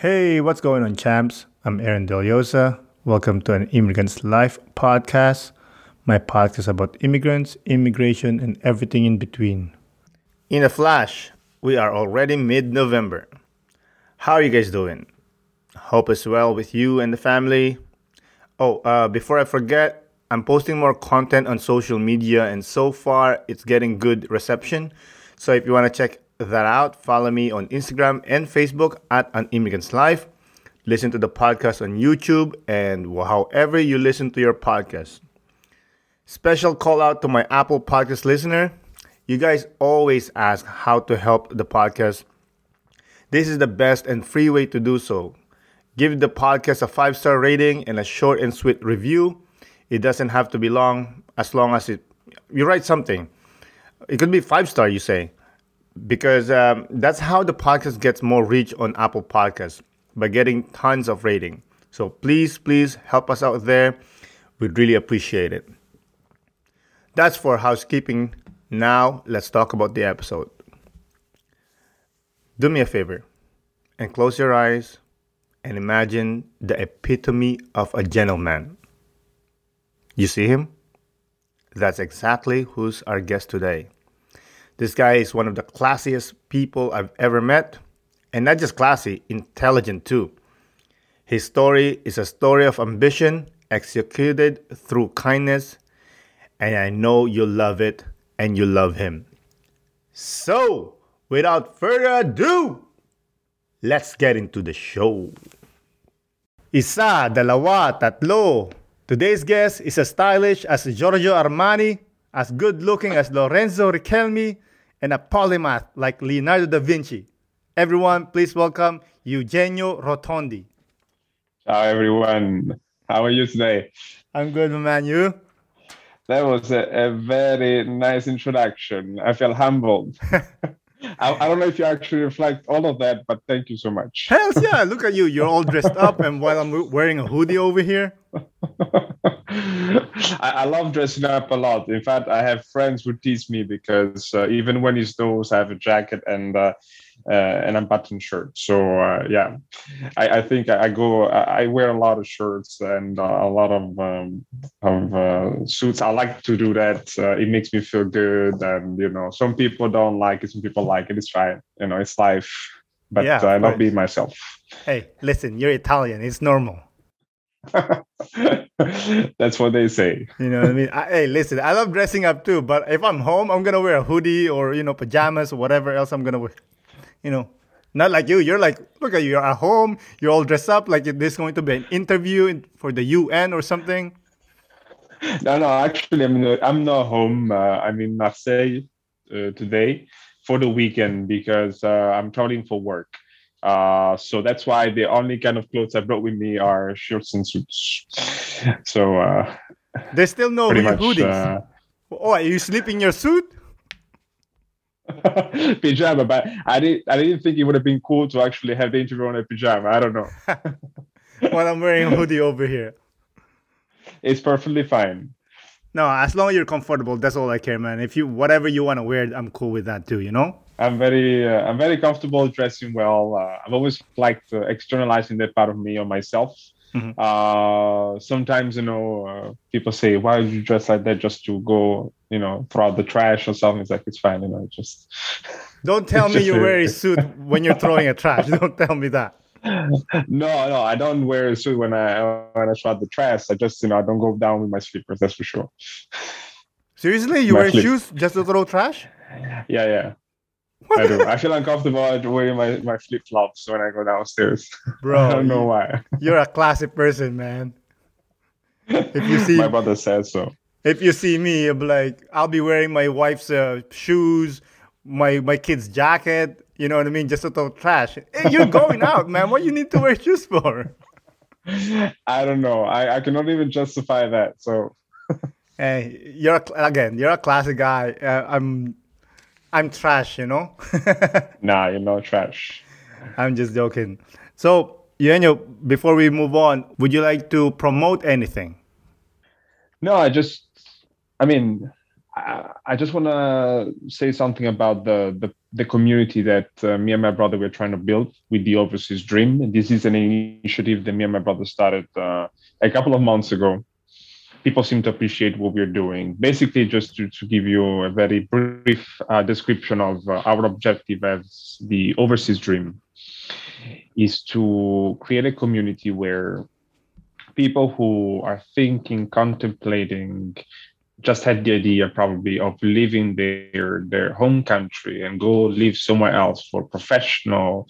Hey, what's going on, champs? I'm Aaron Deliosa. Welcome to an Immigrant's Life podcast. My podcast about immigrants, immigration, and everything in between. In a flash, we are already mid November. How are you guys doing? Hope it's well with you and the family. Oh, uh, before I forget, I'm posting more content on social media, and so far it's getting good reception. So if you want to check that out, follow me on Instagram and Facebook at An Immigrant's Life. Listen to the podcast on YouTube and however you listen to your podcast. Special call out to my Apple Podcast listener. You guys always ask how to help the podcast. This is the best and free way to do so. Give the podcast a five star rating and a short and sweet review. It doesn't have to be long, as long as it you write something. It could be five star, you say because um, that's how the podcast gets more reach on Apple Podcasts by getting tons of rating. So please, please help us out there. We'd really appreciate it. That's for housekeeping. Now let's talk about the episode. Do me a favor and close your eyes and imagine the epitome of a gentleman. You see him? That's exactly who's our guest today. This guy is one of the classiest people I've ever met, and not just classy, intelligent too. His story is a story of ambition executed through kindness, and I know you'll love it and you love him. So, without further ado, let's get into the show. Isa, dalawa, tatlo. Today's guest is as stylish as Giorgio Armani, as good looking as Lorenzo Riquelme, and a polymath like Leonardo da Vinci. Everyone, please welcome Eugenio Rotondi. Ciao, everyone. How are you today? I'm good, man. You? That was a, a very nice introduction. I feel humbled. I, I, don't know if you actually reflect all of that, but thank you so much. Hells yeah! Look at you. You're all dressed up, and while I'm wearing a hoodie over here. I, I, love dressing up a lot. In fact, I have friends who tease me because uh, even when it snows, I have a jacket and uh, uh, and a button shirt. So uh, yeah, I, I think I, go. I wear a lot of shirts and uh, a lot of um, of uh, suits. I like to do that. it makes me feel good, and you know, some people don't like it. Some people like it. It's fine. You know, it's life. But yeah, I love being myself. Hey, listen, you're Italian. It's normal. That's what they say. You know what I mean? I, hey, listen, I love dressing up too, but if I'm home, I'm gonna wear a hoodie or you know pajamas or whatever else I'm gonna wear. You know, not like you. You're like, look at you. You're at home. You're all dressed up like this is going to be an interview for the UN or something. No, no. Actually, I'm not, I'm not home. Uh, I'm in Marseille uh, today for the weekend because uh, I'm traveling for work. Uh, so that's why the only kind of clothes I brought with me are shirts and suits. So uh, there's still no hoodies. Uh, oh, are you sleeping in your suit? pajama, but I didn't. I didn't think it would have been cool to actually have the interview on a pajama. I don't know. well, I'm wearing a hoodie over here. It's perfectly fine. No, as long as you're comfortable, that's all I care, man. If you whatever you want to wear, I'm cool with that too. You know. I'm very uh, I'm very comfortable dressing well. Uh, I've always liked uh, externalizing that part of me on myself. Mm-hmm. Uh, sometimes you know uh, people say, "Why would you dress like that just to go you know throw out the trash or something?" It's like it's fine, you know. Just don't tell me you wear a suit when you're throwing a trash. Don't tell me that. No, no, I don't wear a suit when I when I throw out the trash. I just you know I don't go down with my slippers. That's for sure. Seriously, you my wear shoes just to throw trash? Yeah, yeah. I do. I feel uncomfortable wearing my, my flip flops when I go downstairs. Bro, I don't know why. You're a classic person, man. If you see my brother says so. If you see me, I'm like, I'll be wearing my wife's uh, shoes, my my kid's jacket. You know what I mean? Just to throw trash. Hey, you're going out, man. What you need to wear shoes for? I don't know. I, I cannot even justify that. So. hey, you're again. You're a classic guy. Uh, I'm I'm trash, you know? nah, you're not trash. I'm just joking. So, Eugenio, before we move on, would you like to promote anything? No, I just, I mean, I, I just want to say something about the, the the community that uh, me and my brother were trying to build with the Overseas Dream. This is an initiative that me and my brother started uh, a couple of months ago. People seem to appreciate what we're doing. Basically, just to, to give you a very brief uh, description of uh, our objective as the Overseas Dream is to create a community where people who are thinking, contemplating, just had the idea probably of leaving their their home country and go live somewhere else for professional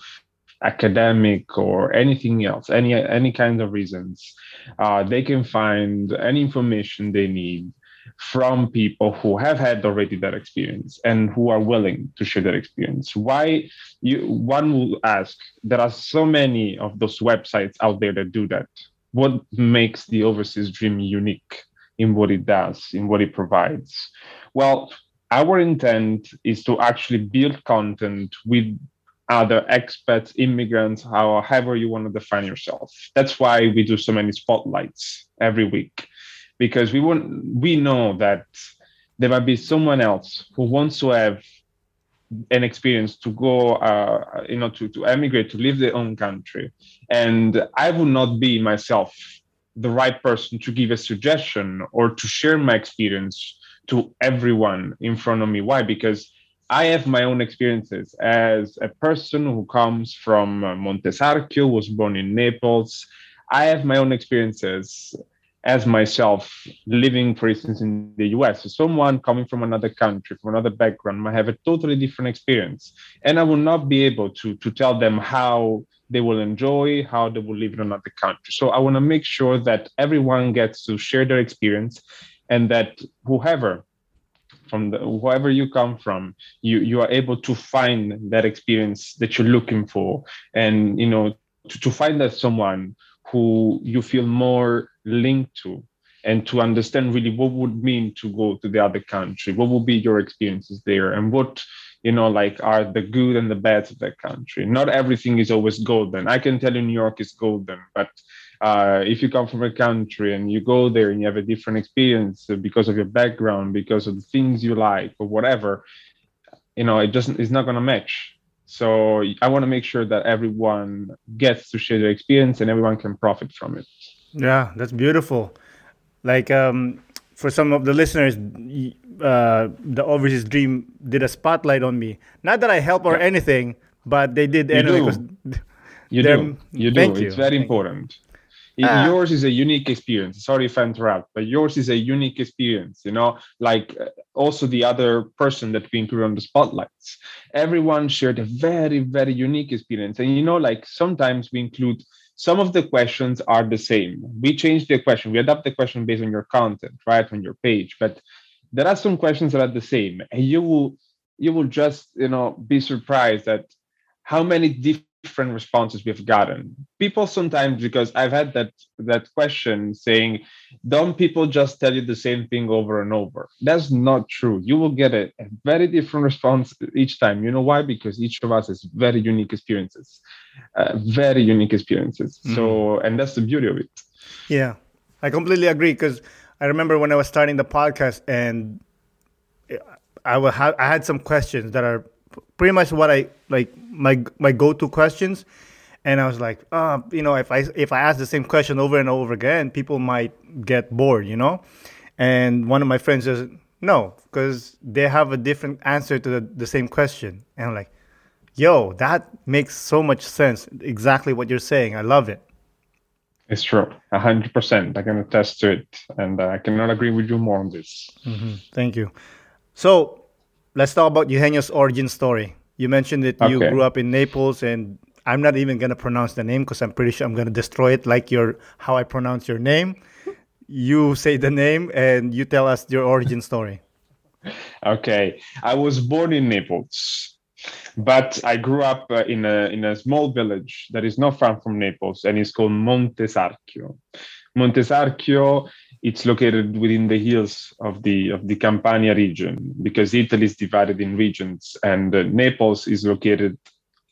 academic or anything else any any kind of reasons uh, they can find any information they need from people who have had already that experience and who are willing to share that experience why you one will ask there are so many of those websites out there that do that what makes the overseas dream unique in what it does, in what it provides? Well, our intent is to actually build content with other expats, immigrants, however you want to define yourself. That's why we do so many spotlights every week, because we want we know that there might be someone else who wants to have an experience to go, uh, you know, to, to emigrate, to leave their own country. And I would not be myself the right person to give a suggestion or to share my experience to everyone in front of me. Why? Because I have my own experiences as a person who comes from uh, Montesarchio, was born in Naples. I have my own experiences as myself living, for instance, in the US. So someone coming from another country, from another background, might have a totally different experience. And I will not be able to, to tell them how they will enjoy, how they will live in another country. So I want to make sure that everyone gets to share their experience and that whoever from the, you come from you you are able to find that experience that you're looking for and you know to, to find that someone who you feel more linked to and to understand really what would mean to go to the other country what would be your experiences there and what you know like are the good and the bad of that country. Not everything is always golden. I can tell you new york is golden but uh, if you come from a country and you go there and you have a different experience because of your background because of the things you like or whatever you know it doesn't it's not going to match so I want to make sure that everyone gets to share their experience and everyone can profit from it. Yeah, that's beautiful. Like um, for some of the listeners, uh, the Overseas Dream did a spotlight on me. Not that I help or yeah. anything, but they did you anyway. Do. You do. You do. It's very important. Uh, yours is a unique experience. Sorry if i interrupt but yours is a unique experience you know? Like uh, also the other person that we include on the spotlights. Everyone shared a very very unique experience. And you know like sometimes we include some of the questions are the same. We change the question we adapt the question based on your content right? On your page. But there are some questions that are the same. And you will you will just you know be surprised at how many different different responses we've gotten. People sometimes, because I've had that that question saying, don't people just tell you the same thing over and over? That's not true. You will get a, a very different response each time. You know why? Because each of us has very unique experiences, uh, very unique experiences. Mm. So, and that's the beauty of it. Yeah, I completely agree. Because I remember when I was starting the podcast and I, will have, I had some questions that are pretty much what I like my my go-to questions. And I was like, uh, you know, if I if I ask the same question over and over again, people might get bored, you know. And one of my friends says, no, because they have a different answer to the, the same question. And I'm like, yo, that makes so much sense. Exactly what you're saying. I love it. It's true, hundred percent. I can attest to it, and uh, I cannot agree with you more on this. Mm-hmm. Thank you. So let's talk about Eugenio's origin story. You mentioned that okay. you grew up in Naples, and I'm not even gonna pronounce the name because I'm pretty sure I'm gonna destroy it, like your how I pronounce your name. You say the name, and you tell us your origin story. Okay, I was born in Naples, but I grew up uh, in a in a small village that is not far from Naples, and it's called Montesarchio. Montesarchio it's located within the hills of the of the Campania region because Italy is divided in regions, and uh, Naples is located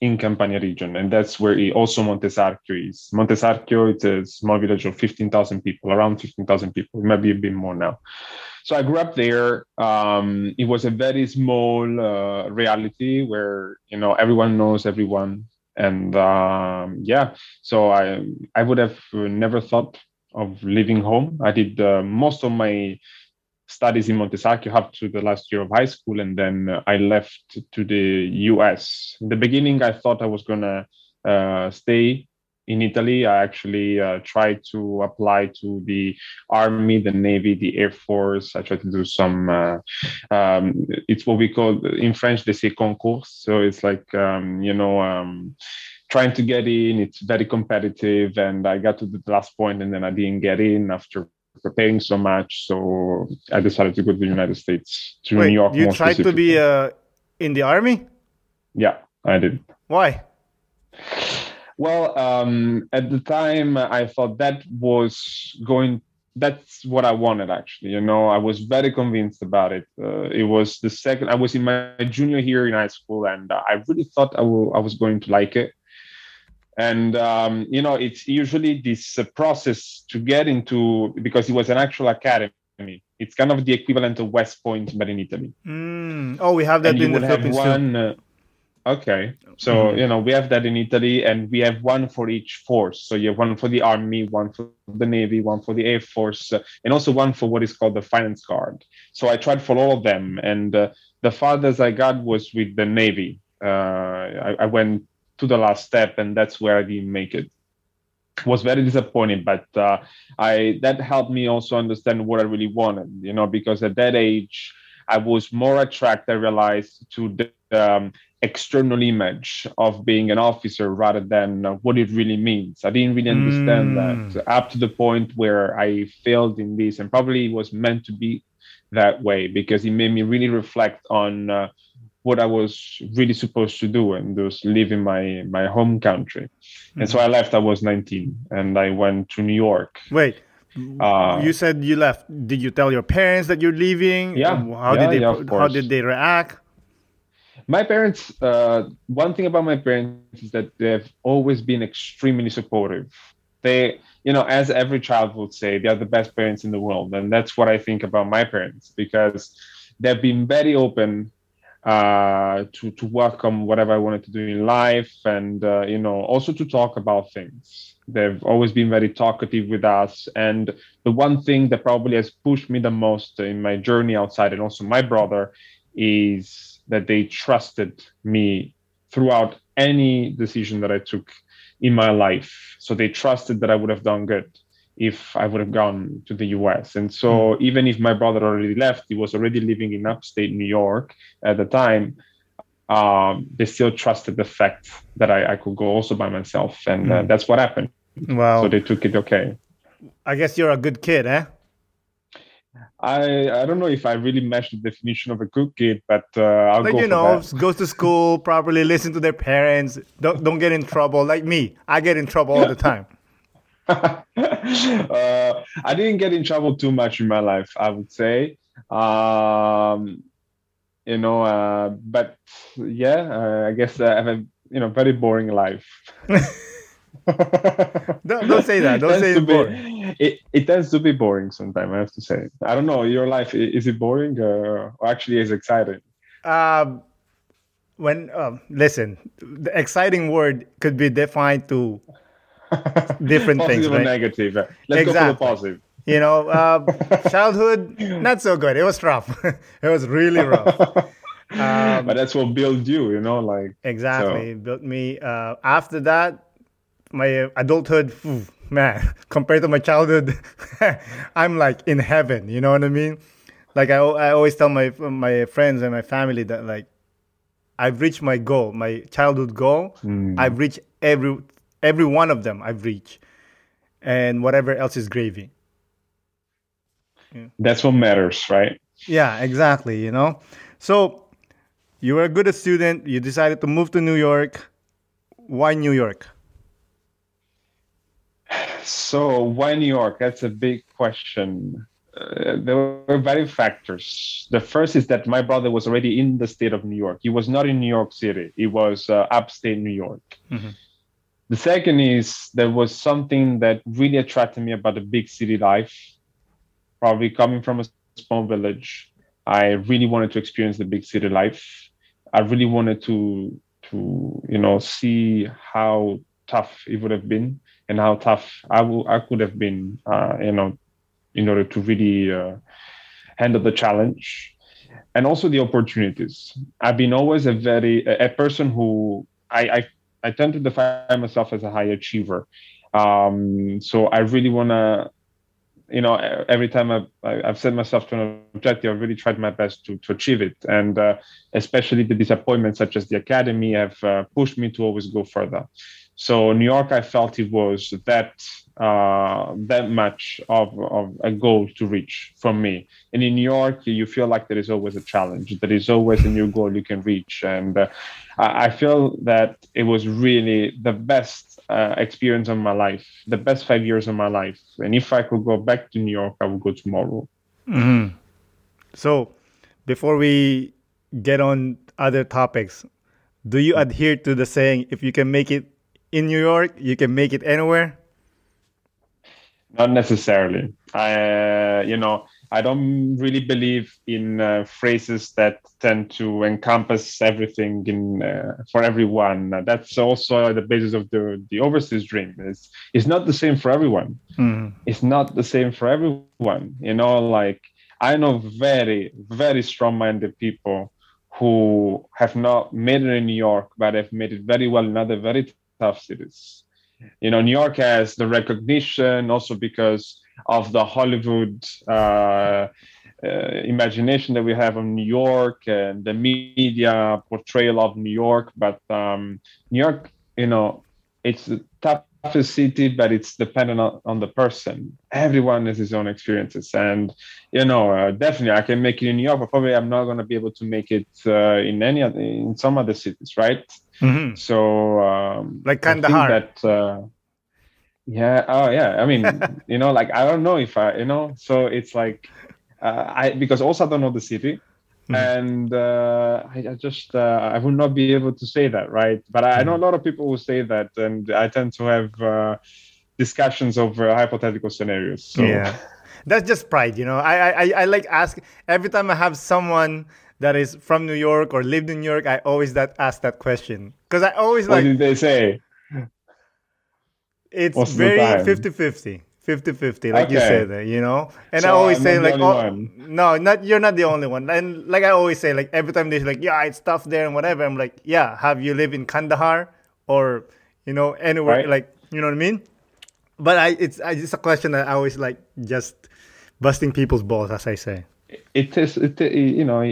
in Campania region, and that's where he, also Montesarchio is. Montesarchio it's a small village of fifteen thousand people, around fifteen thousand people. maybe a bit more now. so I grew up there. Um, it was a very small uh, reality where you know everyone knows everyone, and um, yeah. So I I would have never thought of leaving home. I did uh, most of my studies in Montesarchio up to the last year of high school, and then uh, I left to the U.S. In the beginning, I thought I was gonna uh, stay in Italy. I actually uh, tried to apply to the Army, the Navy, the Air Force. I tried to do some. Uh, um, it's what we call in French they say concours. So it's like um, you know. Um, trying to get in it's very competitive and i got to the last point and then i didn't get in after preparing so much so i decided to go to the united states to Wait, new york you tried to be uh, in the army yeah i did why well, um, at the time, I thought that was going. That's what I wanted, actually. You know, I was very convinced about it. Uh, it was the second. I was in my junior year in high school, and I really thought I, will, I was going to like it. And um, you know, it's usually this uh, process to get into because it was an actual academy. It's kind of the equivalent of West Point, but in Italy. Mm. Oh, we have that and in the Philippines one, too. Uh, Okay, so Mhm. you know we have that in Italy, and we have one for each force. So you have one for the army, one for the navy, one for the air force, uh, and also one for what is called the finance guard. So I tried for all of them, and uh, the farthest I got was with the navy. Uh, I, I went to the last step, and that's where I didn't make it. Was very disappointing, but uh, I that helped me also understand what I really wanted. You know, because at that age. I was more attracted, I realized, to the um, external image of being an officer rather than uh, what it really means. I didn't really understand Mm. that up to the point where I failed in this, and probably it was meant to be that way because it made me really reflect on uh, what I was really supposed to do and just live in my my home country. And so I left. I was 19, and I went to New York. Wait, Uh, you said you left. Did you tell your parents that you're leaving? Yeah. How Yeah, did they? yeah, how did they react? my parents uh, one thing about my parents is that they've always been extremely supportive they you know as every child would say they are the best parents in the world and that's what i think about my parents because they've been very open uh, to to on whatever i wanted to do in life and uh, you know also to talk about things. They've always been very talkative with us. And the one thing that probably has pushed me the most in my journey outside and also my brother is that they trusted me throughout any decision that I took in my life. So they trusted that I would have done good if I would have gone to the US. And so even if my brother already left, he was already living in upstate New York at the time. Um, they still trusted the fact that I, I could go also by myself, and uh, Mm. that's what happened. Wow. So they took it okay. I guess you're a good kid, eh? I I don't know if I really match the definition of a good kid, but uh, I'll Like go you know, goes to school properly, listen to their parents. Don't don't get in trouble. Like me, I get in trouble all the time. uh, I didn't get in trouble too much in my life, I would say. Um, you know, uh, but yeah, uh, I guess I have a you know very boring life. Don't- don't say that. Don't Tends say it's be- boring. It, it tends to be boring sometimes. I have to say. I don't know. Your life is it boring uh, or actually is exciting? Um, when um, listen, the exciting word could be defined to Different things, positive or right? negative. Uh, Let's go Exactly. for the positive. you know uh, childhood not so good. It was rough. it was really rough. Um, but that's what built you, you know, like Exactly. It built me. Uh, after that, my adulthood, phew, man, compared to my childhood, I'm like in heaven. You know what I mean? Like I, I always tell my my friends and my family that like I've reached my goal, my childhood goal. Mm. I've reached every every one of them. I've reached, and whatever else is gravy. that's what matters, right? Yeah, exactly. You know, so you were a good student. You decided to move to New York. Why New York? So why New York? That's a big question. Uh, there were various factors. The first is that my brother was already in the state of New York. He was not in New York City. He was uh, upstate New York. Mhm. The second is there was something that really attracted me about the big city life. Probably coming from a small village. I really wanted to experience the big city life. I really wanted to to you know see how tough it would have been and how tough I, w- I could have been uh, you know in order to really uh, handle the challenge and also the opportunities. I've been always a very a, person who I, I I tend to define myself as a high achiever. Um, so I really want to you know every time I've, I've set myself to an objective i've really tried my best to, to achieve it and uh, especially the disappointments such as the academy have uh, pushed me to always go further so new york i felt it was that uh, that much of, of a goal to reach for me and in new york you feel like there is always a challenge there is always a new goal you can reach and uh, I feel that it was really the best uh, experience of my life, the best five years of my life. And if I could go back to New York, I would go tomorrow. Mm-hmm. So, before we get on other topics, do you adhere to the saying, if you can make it in New York, you can make it anywhere? Not necessarily. I, uh, you know, I don't really believe in uh, phrases that tend to encompass everything in uh, for everyone. that's also the basis of the the overseas dream. It's it's not the same for everyone. Mm. It's not the same for everyone. You know, like I know very very strong-minded people who have not made it in New York, but have made it very well in other very tough cities. You know, New York has the recognition also because of the Hollywood uh, uh, imagination that we have of New York and the media portrayal of New York. But um, New York, you know, it's the city, but it's dependent on, on the person. Everyone has his own experiences, and you know, uh, definitely I can make it in New York, but probably I'm not going to be able to make it uh, in any other, in some other cities, right? Mm-hmm. So, um, like Kandahar. that uh, yeah. Oh, yeah. I mean, you know, like I don't know if I, you know, so it's like uh, I because also I don't know the city, mm-hmm. and uh, I, I, just uh, I would not be able to say that, right? But I, I, know a mm-hmm. lot of people who say that, and I tend to have uh, discussions over hypothetical scenarios. So. Yeah, that's just pride, you know. I I I like ask every time I have someone that is from New York or lived in New York, I always that ask that question because I always like. What did they say? it's Most very 50-50 50-50 like okay. you said you know? And so i always I'm say like oh, no not you're not the only one. And like i always say like every time they're like yeah it's tough there and whatever i'm like yeah have you lived in kandahar or you know anywhere right. like you know what i mean? But i it's it's a question that i always like just busting people's balls as i say. It is it you know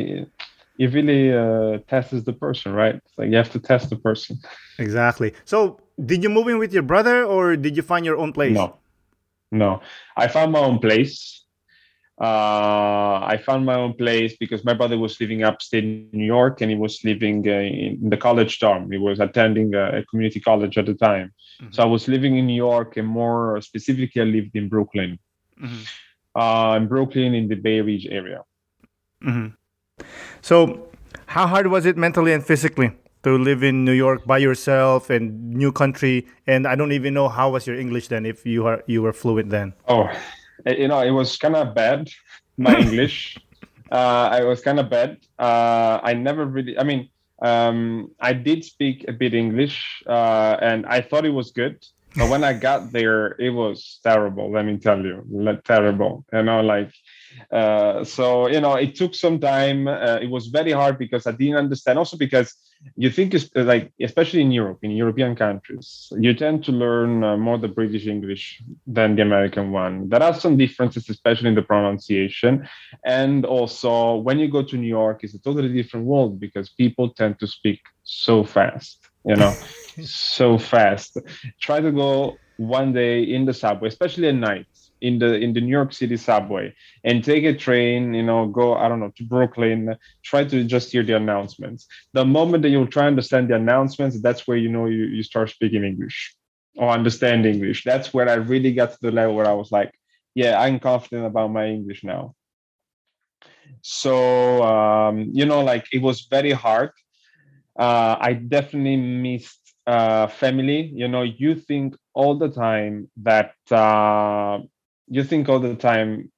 it really uh, tests the person right? Like you have to test the person. Exactly. So did you move in with your brother or did you find your own place? No, no. I found my own place. Uh, I found my own place because my brother was living upstate in New York and he was living uh, in the college dorm. He was attending a, a community college at the time. Mm-hmm. So I was living in New York and more specifically, I lived in Brooklyn. Mm-hmm. Uh, in Brooklyn, in the Bay Ridge area. Mm-hmm. So, how hard was it mentally and physically? To live in New York by yourself and new country. And I don't even know how was your English then if you are you were fluent then. Oh, eh, you know, it was kind of bad. My English, uh, I was kind of bad. Uh, I never really. I mean, um, I did speak a bit English, uh, and I thought it was good. But when I got there, it was terrible. Let me tell you, terrible. You know, like uh, so. You know, it took some time. Uh, it was very hard because I didn't understand. Also because you think it's like especially in europe in european countries you tend to learn uh, more the british english than the american one there are some differences especially in the pronunciation and also when you go to new york it's a totally different world because people tend to speak so fast you know so fast try to go one day in the subway especially at night in the in the New York City subway and take a train, you know, go I don't know to Brooklyn, try to just hear the announcements. The moment that you try to understand the announcements, that's where you know you, you start speaking English or understand English. That's where I really got to the level where I was like, yeah, I'm confident about my English now. So um, you know, like it was very hard. Uh, I definitely missed uh, family. You know, you think all the time that uh, you think all the time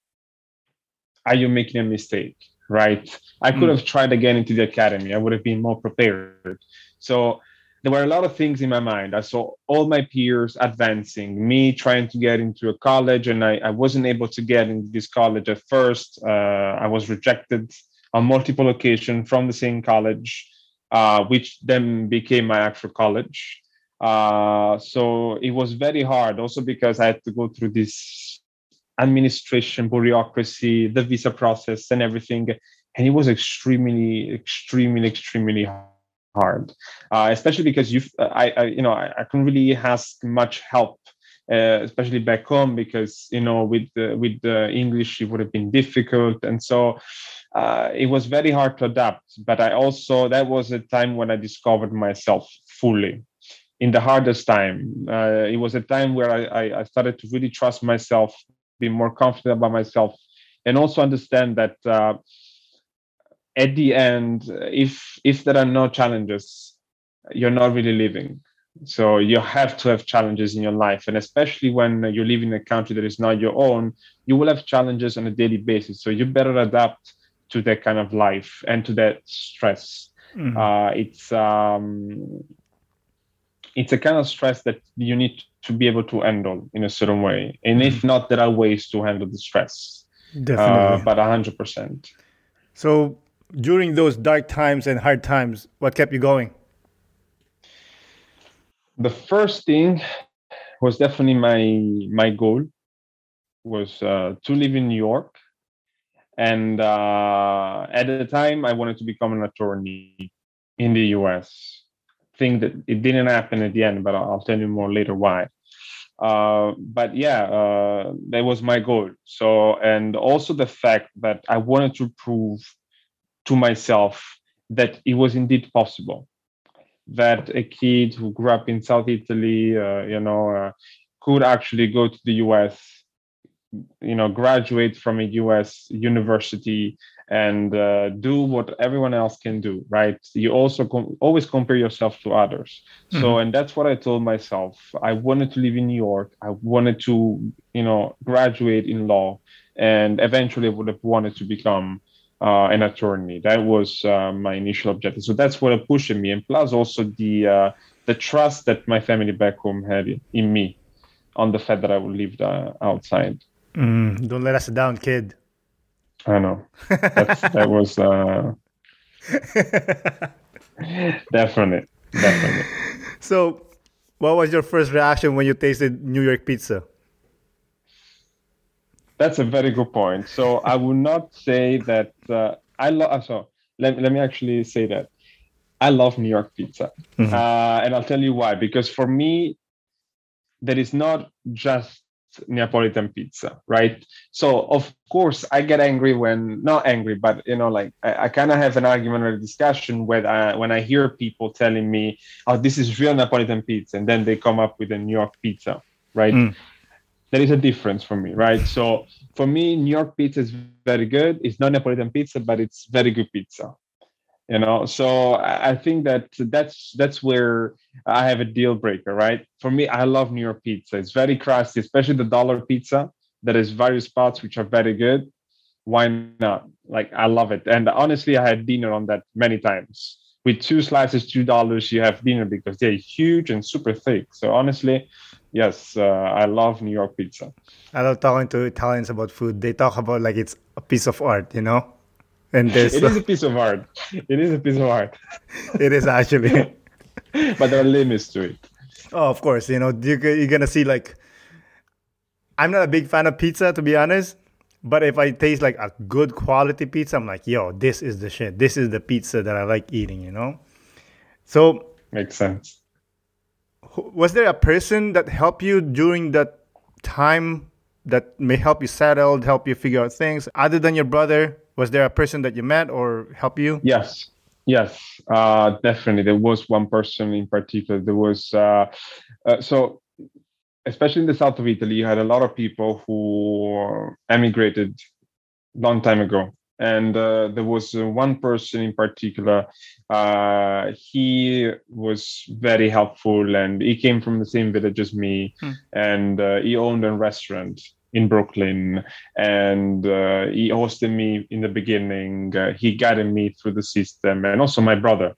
are you making a mistake? Right? I could mm. have tried again into the academy. I would have been more prepared. So there were a lot of things in my mind. I saw all my peers advancing, me trying to get into a college, and I, I wasn't able to get into this college at first. Uh, I was rejected on multiple occasions from the same college, uh, which then became my actual college. Uh, so it was very hard, also because I had to go through this administration, bureaucracy, the visa process, and everything. And it was extremely, extremely, extremely hard, uh, especially because you, I, I, you know, I, I couldn't really ask much help, uh, especially back home, because you know, with the, with the English, it would have been difficult, and so uh, it was very hard to adapt. But I also that was a time when I discovered myself fully. In the hardest time, uh, it was a time where I, I started to really trust myself, be more confident about myself, and also understand that uh, at the end, if if there are no challenges, you're not really living. So you have to have challenges in your life, and especially when you live in a country that is not your own, you will have challenges on a daily basis. So you better adapt to that kind of life and to that stress. Mm-hmm. Uh, it's um, it's a kind of stress that you need to be able to handle in a certain way, and mm-hmm. if not, there are ways to handle the stress. Definitely, uh, but hundred percent. So during those dark times and hard times, what kept you going? The first thing was definitely my my goal was uh, to live in New York, and uh, at the time I wanted to become an attorney in the U.S. Thing that it didn't happen at the end, but I'll tell you more later why. Uh, but yeah, uh, that was my goal. So, and also the fact that I wanted to prove to myself that it was indeed possible that a kid who grew up in South Italy, uh, you know, uh, could actually go to the US, you know, graduate from a US university and uh, do what everyone else can do, right? You also com- always compare yourself to others. Mm-hmm. So, and that's what I told myself. I wanted to live in New York. I wanted to, you know, graduate in law, and eventually I would have wanted to become uh, an attorney. That was uh, my initial objective. So that's what pushed me, and plus also the uh, the trust that my family back home had in me, on the fact that I would live uh, outside. Mm, don't let us down, kid. I know. That's, that was uh, definitely, definitely. So, what was your first reaction when you tasted New York pizza? That's a very good point. So I would not say that uh, I love. Uh, so let, let me actually say that I love New York pizza, mm-hmm. uh, and I'll tell you why. Because for me, there is not just Neapolitan pizza, right? So of course I get angry when not angry, but you know, like I, I kind of have an argument or a discussion when I when I hear people telling me, "Oh, this is real Neapolitan pizza," and then they come up with a New York pizza, right? Mm there is a difference for me, right? So for me, New York pizza is very good. It's not Neapolitan pizza, but it's very good pizza. You know, so I think that that's that's where I have a deal breaker, right? For me, I love New York pizza. It's very crusty, especially the dollar pizza. There is various spots which are very good. Why not? Like I love it. And honestly, I had dinner on that many times. With two slices, two dollars, you have dinner because they're huge and super thick. So honestly, yes, uh, I love New York pizza. I love talking to Italians about food. They talk about like it's a piece of art, you know. And there's it is a piece of art. It is a piece of art. it is actually. but there are limits to it. Oh, of course. You know, you're gonna see like. I'm not a big fan of pizza, to be honest. But if I taste like a good quality pizza, I'm like, yo, this is the shit. This is the pizza that I like eating, you know? So makes sense was there a person that helped you during that time that may help you settle, help you figure out things other than your brother? Was there a person that you met or help you? Yes, yes, uh, definitely. There was one person in particular. There was uh, uh, so, especially in the south of Italy, you had a lot of people who emigrated long time ago and uh, there was uh, one person in particular uh, he was very helpful and he came from the same village as me hmm. and uh, he owned a restaurant in Brooklyn, and uh, he hosted me in the beginning. Uh, he guided me through the system, and also my brother,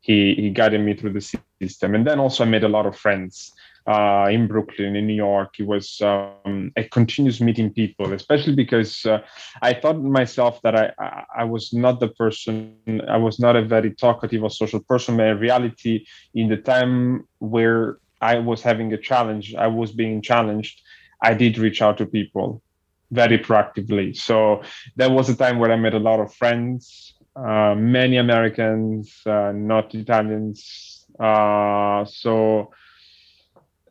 he he guided me through the system. And then also I made a lot of friends uh, in Brooklyn, in New York. It was um, a continuous meeting people, especially because uh, I thought myself that I, I, I was not the person, I was not a very talkative or social person. But in reality, in the time where I was having a challenge, I was being challenged, I did reach out to people very proactively. So that was a time where I met a lot of friends, uh, many Americans, uh, not Italians. Uh, so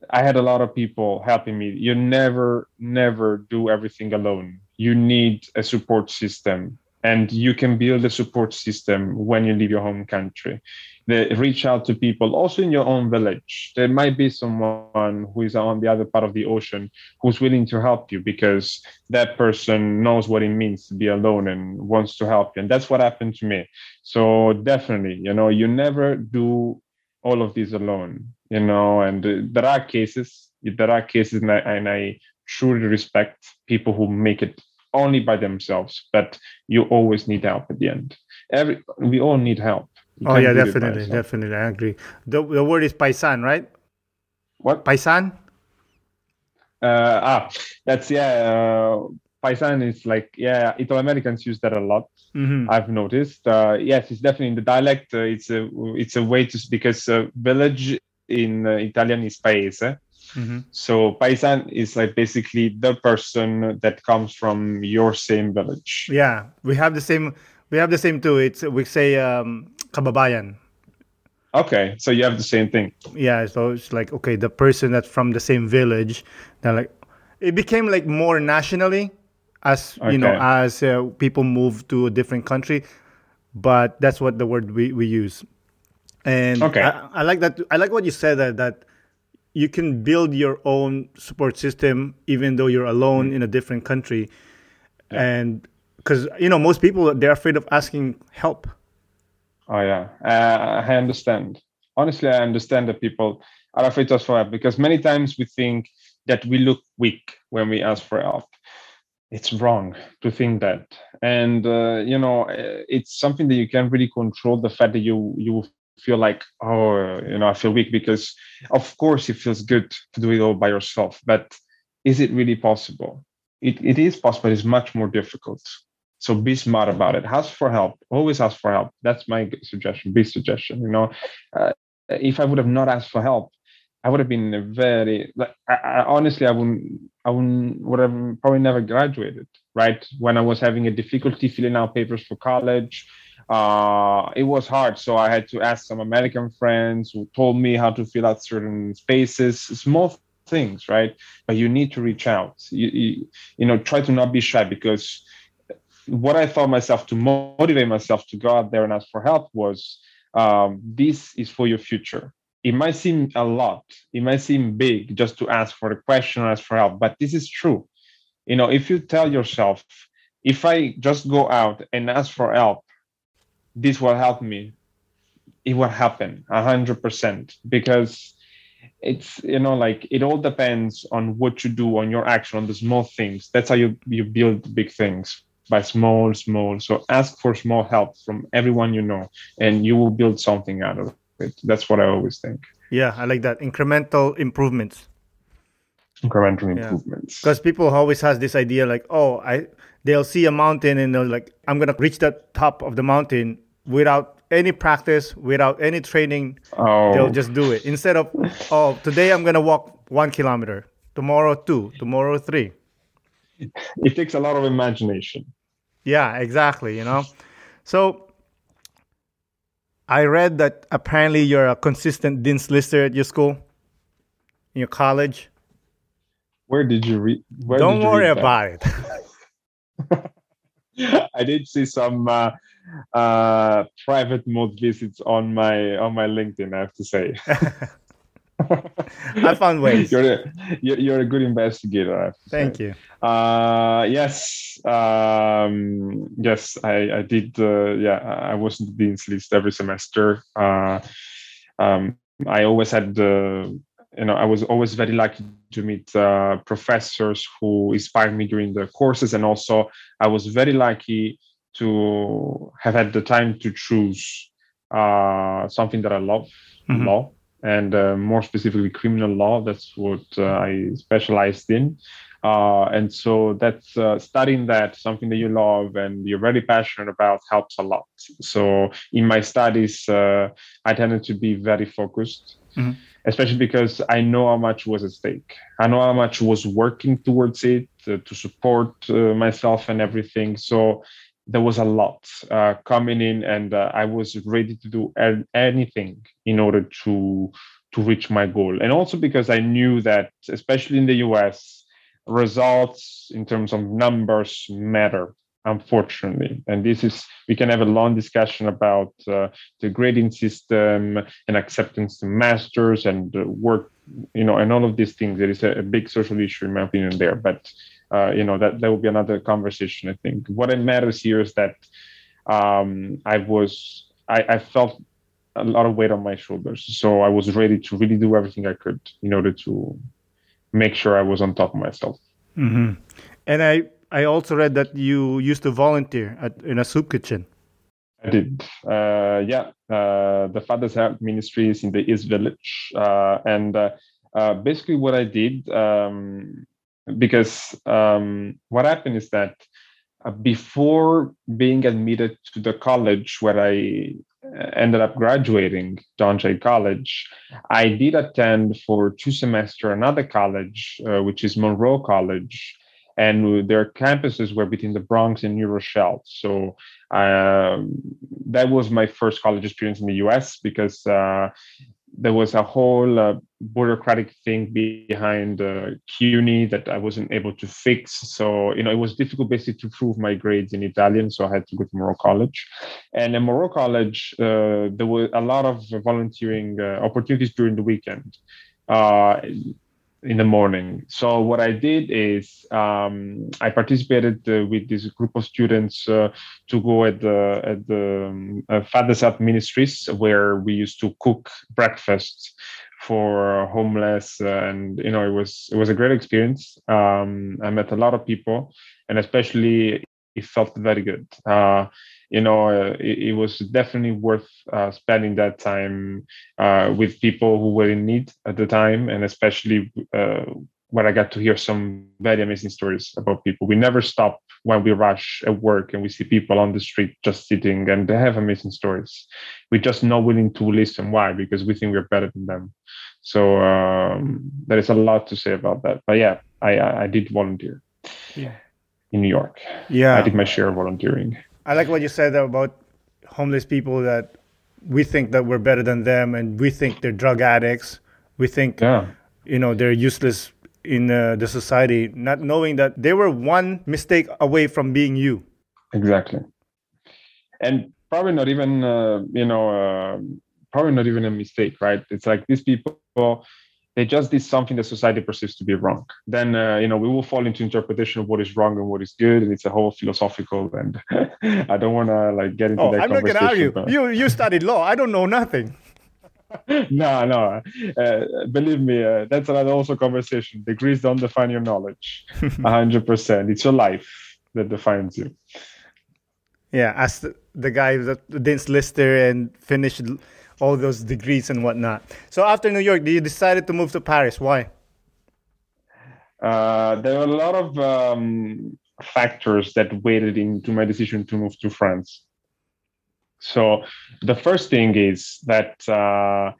I had a lot of people helping me. You never, never do everything alone. You need a support system, and you can build a support system when you leave your home country. They reach out to people also in your own village. There might be someone who is on the other part of the ocean who's willing to help you because that person knows what it means to be alone and wants to help you. And that's what happened to me. So definitely, you know, you never do all of this alone you know and there are cases there are cases and I, and I truly respect people who make it only by themselves but you always need help at the end. Every we all need help. You oh yeah definitely definitely i agree. The, the word is paisan right? What? Paisan? Uh, ah that's yeah uh, paisan is like yeah italo americans use that a lot mm-hmm. i've noticed. Uh, yes it's definitely in the dialect uh, it's a it's a way to because uh, village in uh, Italian is paese. Mm-hmm. So paisan is like basically the person that comes from your same village. Yeah, we have the same. We have the same too. It's we say um, kababayan. Okay, so you have the same thing. Yeah, so it's like okay, the person that's from the same village. Then like, it became like more nationally, as okay. you know, as uh, people move to a different country. But that's what the word we, we use. And okay. I, I, like that. I like what you said that that you can build your own support system even though you're alone mm-hmm. in a different country, yeah. and because you know most people they're afraid of asking help. Oh yeah, uh, I understand. Honestly, I understand that people are afraid to ask for help because many times we think that we look weak when we ask for help it's wrong to think that and uh, you know uh, it's something that you can't really control the fact that you you feel like oh you know i feel weak because of course it feels good to do it all by yourself but is it really possible? It, it is possible it's much more difficult. So be smart about it. Ask for help. Always ask for help. That's my suggestion big suggestion you know. Uh, if i would have not asked for help i would have been a very like I, I, honestly i wouldn't i wouldn't would have probably never graduated right? When i was having a difficulty filling out papers for college uh, it was hard. So I had to ask some American friends who told me how to fill out certain spaces, small things, right? But you need to reach out. You, you, you know, try to not be shy because what I thought myself to motivate myself to go out there and ask for help was um, this is for your future. It might seem a lot, it might seem big just to ask for a question or ask for help, but this is true. You know, if you tell yourself, if I just go out and ask for help, this will help me. It will happen a hundred percent because it's you know like it all depends on what you do on your action on the small things. That's how you you build big things by small small. So ask for small help from everyone you know and you will build something out of it. That's what i always think. Yeah i like that. Incremental improvements. Incremental yeah. improvements. Because people always has this idea like oh i they'll see a mountain and they're like i'm gonna reach the top of the mountain without any practice, without any training, oh. they'll just do it. Instead of, oh, today I'm gonna walk one kilometer, tomorrow two, tomorrow three. It takes a lot of imagination. Yeah, exactly. You know, so I read that apparently you're a consistent Dean's Lister at your school, in your college. Where did you read? Don't worry about it. I did see some uh, uh, private mode visits on my on my LinkedIn. I have to say. I found ways. You're a, you're a good investigator. Thank say. you. Uh, yes, um, yes, I, I did. Uh, yeah, I was in the dean's list every semester. Uh, um, I always had the you know, I was always very lucky to meet uh, professors who inspired me during the courses, and also I was very lucky to have had the time to choose uh, something that I love, mm-hmm. law, and uh, more specifically criminal law. That's what uh, I specialized in. Uh, and so that's uh, studying that something that you love and you're very passionate about helps a lot. So in my studies, uh, I tended to be very focused, mm-hmm. especially because I know how much was at stake. I know how much was working towards it uh, to support uh, myself and everything. So there was a lot uh, coming in, and I was ready to do anything in order to to reach my goal. And also because I knew that, especially in the US, results in terms of numbers matter unfortunately. And this is we can have a long discussion about uh, the grading system and acceptance to masters and uh, work you know and all of these things. There is a, a big social issue in my opinion there. But uh, you know that that will be another conversation i think what it matters here is that um, i was I, I felt a lot of weight on my shoulders so i was ready to really do everything i could in order to make sure I was on top of myself. Mm-hmm. And I I also read that you used to volunteer at, in a soup kitchen. I did. Uh, yeah, uh, the Father's Heart Ministry is in the East Village, uh, and uh, uh, basically what I did, um, because um, what happened is that uh, before being admitted to the college where I ended up graduating John Jay College, I did attend for two semester another college, uh, which is Monroe College, and their campuses were between the Bronx and New Rochelle. So um, that was my first college experience in the U.S. because uh, there was a whole uh, bureaucratic thing behind uh, CUNY that I wasn't able to fix. So, you know, it was difficult basically to prove my grades in Italian. So I had to go to Monroe College. And in Monroe College, uh, there were a lot of volunteering uh, opportunities during the weekend. Uh, in the morning. So what I did is um, I participated uh, with this group of students uh, to go at the at the um, uh, Father's Heart Ministries where we used to cook breakfast for homeless and you know it was it was a great experience. Um, I met a lot of people and especially it felt very good. You know, uh, it, it, was definitely worth uh, spending that time uh, with people who were in need at the time, and especially uh, when I got to hear some very amazing stories about people. We never stop when we rush at work and we see people on the street just sitting, and they have amazing stories. We're just not willing to listen. Why? Because we think we're better than them. So um, there is a lot to say about that. But yeah, I I, I did volunteer. Yeah. In New York. Yeah. I did my share of volunteering. I like what you said about homeless people that we think that we're better than them and we think they're drug addicts. We think, yeah. you know, they're useless in uh, the society, not knowing that they were one mistake away from being you. Exactly. And probably not even, uh, you know, uh, probably not even a mistake, right? It's like these people they just did something that society perceives to be wrong. Then uh, you know we will fall into interpretation of what is wrong and what is good, and it's a whole philosophical. And I don't want to like get into oh, that. I'm not going to argue. But... You you studied law. I don't know nothing. no, no. Uh, believe me, uh, that's another also conversation. Degrees don't define your knowledge. hundred percent. It's your life that defines you. Yeah, as the, the guy that didn't Lister and finished all those degrees and whatnot. So after New York, you decided to move to Paris. Why? Uh, there were a lot of um, factors that weighted into my decision to move to France. So the first thing is that uh,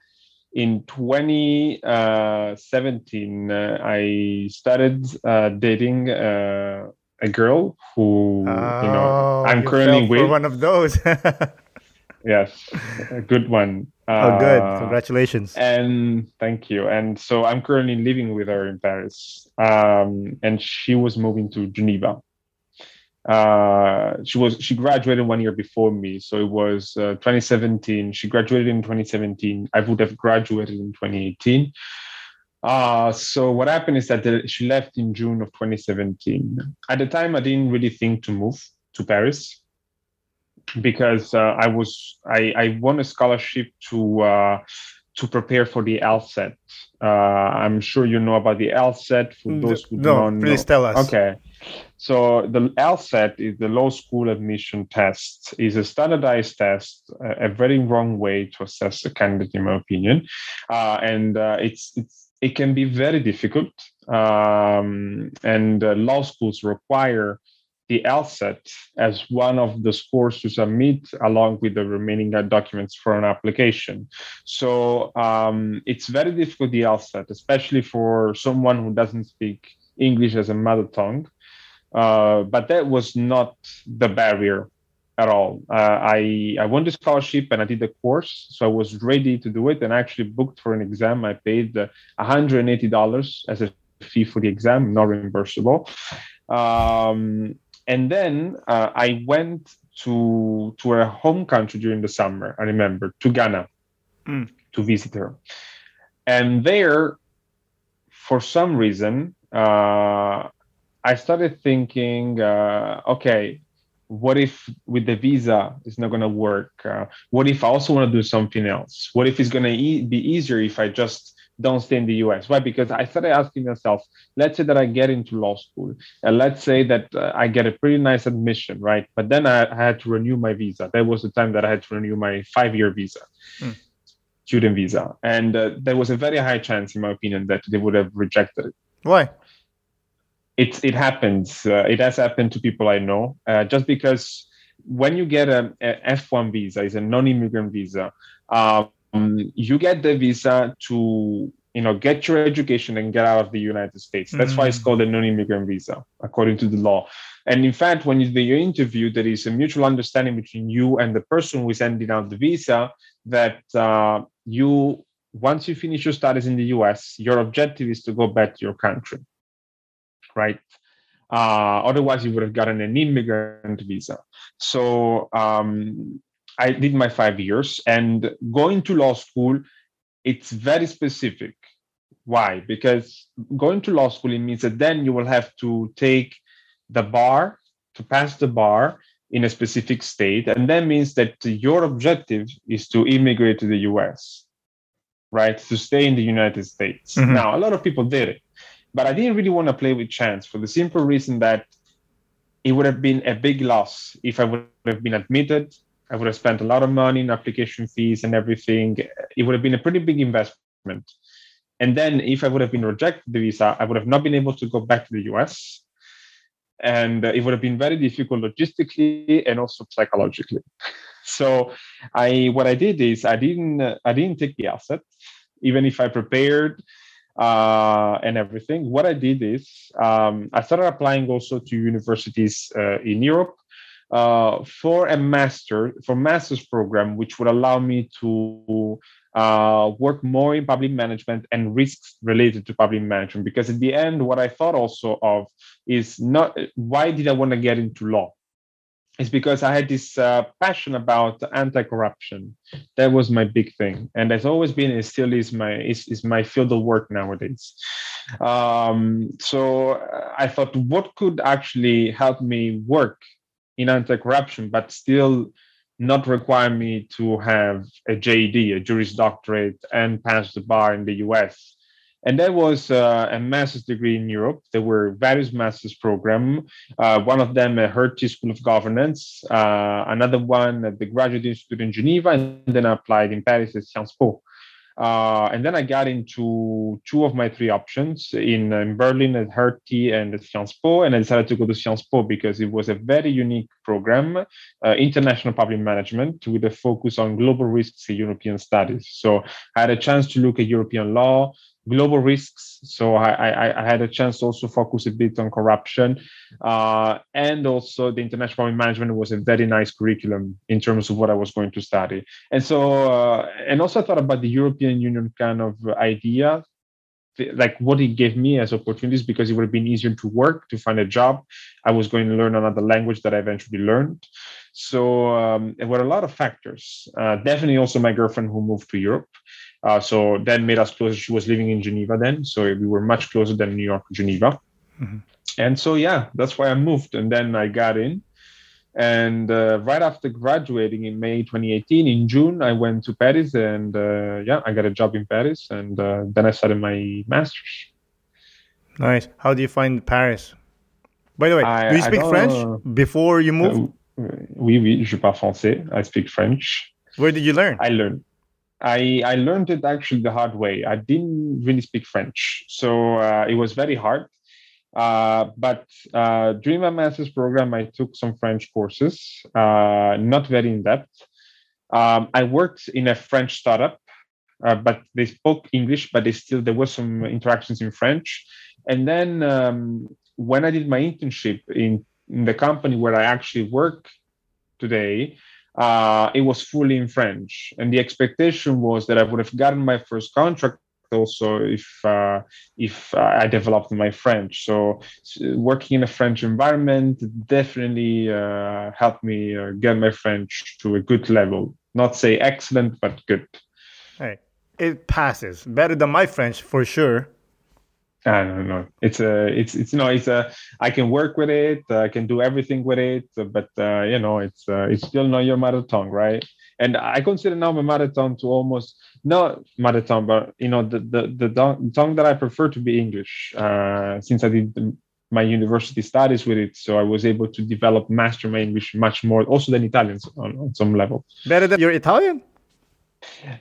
in 2017 uh, I started uh, dating uh, a girl who oh, you know I'm oh, currently with. one of those. yes, a good one. Oh, good! Uh, Congratulations. And thank you. And so I'm currently living with her in Paris, um, and she was moving to Geneva. Uh, she was she graduated one year before me, so it was uh, 2017. She graduated in 2017. I would have graduated in 2018. Uh, so what happened is that the, she left in June of 2017. At the time, I didn't really think to move to Paris because uh, I was I, I won a scholarship to uh, to prepare for the LSAT. Uh, I'm sure you know about the LSAT. For Mm, those who no, don't please know. tell us. Okay. So the LSAT is the law school admission test. is a standardized test, a, a very wrong way to assess a candidate, in my opinion, uh, and uh, it's it's it can be very difficult. Um, and uh, law schools require the LSAT as one of the scores to submit along with the remaining uh, documents for an application. So um, it's very difficult, the LSAT, especially for someone who doesn't speak English as a mother tongue. Uh, but that was not the barrier at all. Uh, I, I won the scholarship and I did the course. So I was ready to do it and I actually booked for an exam. I paid uh, $180 as a fee for the exam, not reimbursable. Um, and then uh, I went to to her home country during the summer. I remember to Ghana Mm. to visit her, and there, for some reason, uh, I started thinking, uh, okay, what if with the visa it's not going to work? Uh, what if I also want to do something else? What if it's going to e- be easier if I just don't stay in the US? Why? Because I started asking myself, let's say that I get into law school, and let's say that uh, I get a pretty nice admission, right? But then I, I had to renew my visa. That was the time that I had to renew my five-year visa, Hmm. student visa, and uh, there was a very high chance, in my opinion, that they would have rejected it Why? it it happens. Uh, it has happened to people I know. Uh, just because when you get a, a F1 visa, is a non-immigrant visa, um, you get the visa to you know get your education and get out of the United States. That's why it's Mm. called a non-immigrant visa, according to the law. And in fact, when you do your interview, there is a mutual understanding between you and the person who is handing out the visa that uh, you once you finish your studies in the US, your objective is to go back to your country right? Uh, otherwise, you would have gotten an immigrant visa. So um, I did my five years, and going to law school, it's very specific. Why? Because going to law school it means that then you will have to take the bar to pass the bar in a specific state, and that means that your objective is to immigrate to the U.S. Right to stay in the United States. Mhm. Now, a lot of people did it but I didn't really want to play with chance for the simple reason that it would have been a big loss if I would have been admitted. I would have spent a lot of money in application fees and everything. It would have been a pretty big investment. And then if I would have been rejected the visa, I would have not been able to go back to the US. And uh, it would have been very difficult logistically and also psychologically. So I what I did is I didn't I didn't take the LSAT, even if I prepared uh, and everything. What I did is um, I started applying also to universities uh, in Europe uh, for a master for master's program, which would allow me to uh, work more in public management and risks related to public management. Because at the end, what I thought also of is not why did I want to get into law? It's because I had this uh, passion about anti-corruption. That was my big thing, and has always been, and still is my is, is my field of work nowadays. Um, so uh, I thought, what could actually help me work in anti-corruption, but still not require me to have a JD, a Juris Doctorate, and pass the bar in the US. And that was uh, a master's degree in Europe. There were various master's programs. Uh, one of them at Hertie School of Governance, uh, another one at the Graduate Institute in Geneva, and then I applied in Paris at Sciences Po. Uh, and then I got into two of my three options in, in Berlin at Hertie and at Sciences Po, and I decided to go to Sciences Po because it was a very unique program, uh, international public management with a focus on global risks and European studies. So I had a chance to look at European law, global risks. So I, I, I had a chance to also focus a bit on corruption, uh, and also the international management was a very nice curriculum in terms of what I was going to study. And so, uh, and also I thought about the European Union kind of idea, like what it gave me as opportunities because it would have been easier to work, to find a job. I was going to learn another language that I eventually learned. So um, there were a lot of factors. Uh, definitely also my girlfriend who moved to Europe. Uh, so that made us closer. She was living in Geneva then, so we were much closer than New York, Geneva. Mhm. And so yeah, that's why I moved, and then I got in, And uh, right after graduating in May 2018, in June, I went to Paris and uh, yeah, I got a job in Paris. And uh, then I started my master's. Nice. How do you find Paris? By the way, I, do you speak French before you moved? oui, oui, je parle français. I speak French. Where did you learn? I learned. I, I learned it actually the hard way. I didn't really speak French, so uh, it was very hard. Uh, but uh, during my master's program, I took some French courses, uh, not very in depth. Um, I worked in a French startup, uh, but they spoke English, but they still there was some interactions in French. And then um, when I did my internship in, in the company where I actually work today, uh, it was fully in French. And the expectation was that I would have gotten my first contract also if uh, if I developed my French. So working in a French environment definitely uh, helped me uh, get my French to a good level. Not say excellent, but good. Hey, it passes better than my French for sure. I don't know. It's a, it's, it's, you know, it's a, I can work with it. I can do everything with it, but, uh, you know, it's, uh, it's still not your mother tongue, right? And I consider now my mother tongue to almost not mother tongue, but, you know, the, the, the tongue that I prefer to be English, uh, since I did my university studies with it. So I was able to develop, master my English much more also than Italians on, on some level. Better than your Italian?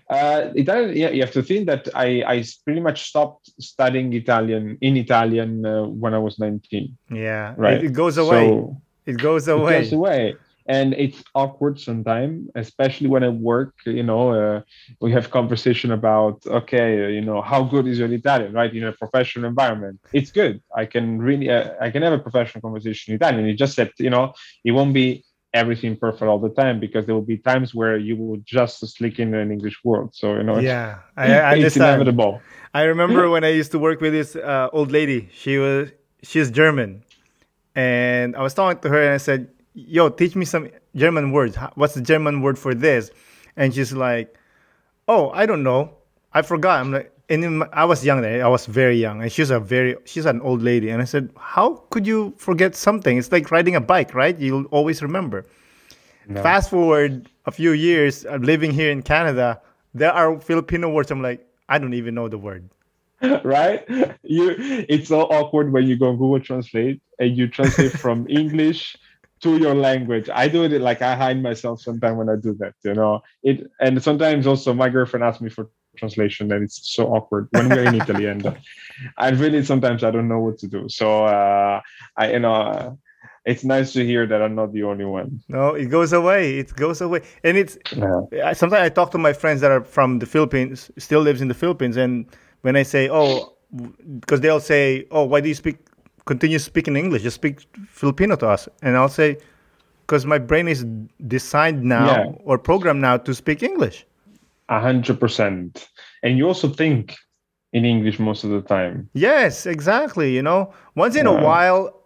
Uh, Italian, yeah, you have to think that I, I pretty much stopped studying Italian in Italian uh, when I was 19. Yeah, right. It, it goes away. So it goes away. It goes away. And it's awkward sometimes, especially when I work. You know, uh, we have conversation about okay, you know, how good is your Italian, right? In a professional environment, it's good. I can really, uh, I can have a professional conversation in Italian. It's just that you know, it won't be everything perfect all the time because there will be times where you will just slick in an English word. So you know, yeah, I, I it's inevitable. I remember when I used to work with this uh, old lady. She was she's German, and I was talking to her and I said, "Yo, teach me some German words. What's the German word for this?" And she's like, "Oh, I don't know. I forgot." I'm like, and my, I was young then. I was very young, and she's a very she's an old lady. And I said, "How could you forget something? It's like riding a bike, right? You'll always remember." No. Fast forward a few years, I'm living here in Canada. There are Filipino words. I'm like, I don't even know the word. right? You, it's so awkward when you go Google Translate and you translate from English to your language. I do it like I hide myself sometimes when I do that, you know. It and sometimes also my girlfriend asks me for translation and it's so awkward when we're in Italy and uh, I really sometimes I don't know what to do. So uh, I you know uh, it's nice to hear that I'm not the only one. No, it goes away. It goes away, and it's yeah. sometimes I talk to my friends that are from the Philippines, still lives in the Philippines, and when I say, oh, because they'll say, oh, why do you speak? Continue speaking English. Just speak Filipino to us, and I'll say, because my brain is designed now yeah. or programmed now to speak English. A hundred percent. And you also think in English most of the time. Yes, exactly. You know, once in yeah. a while,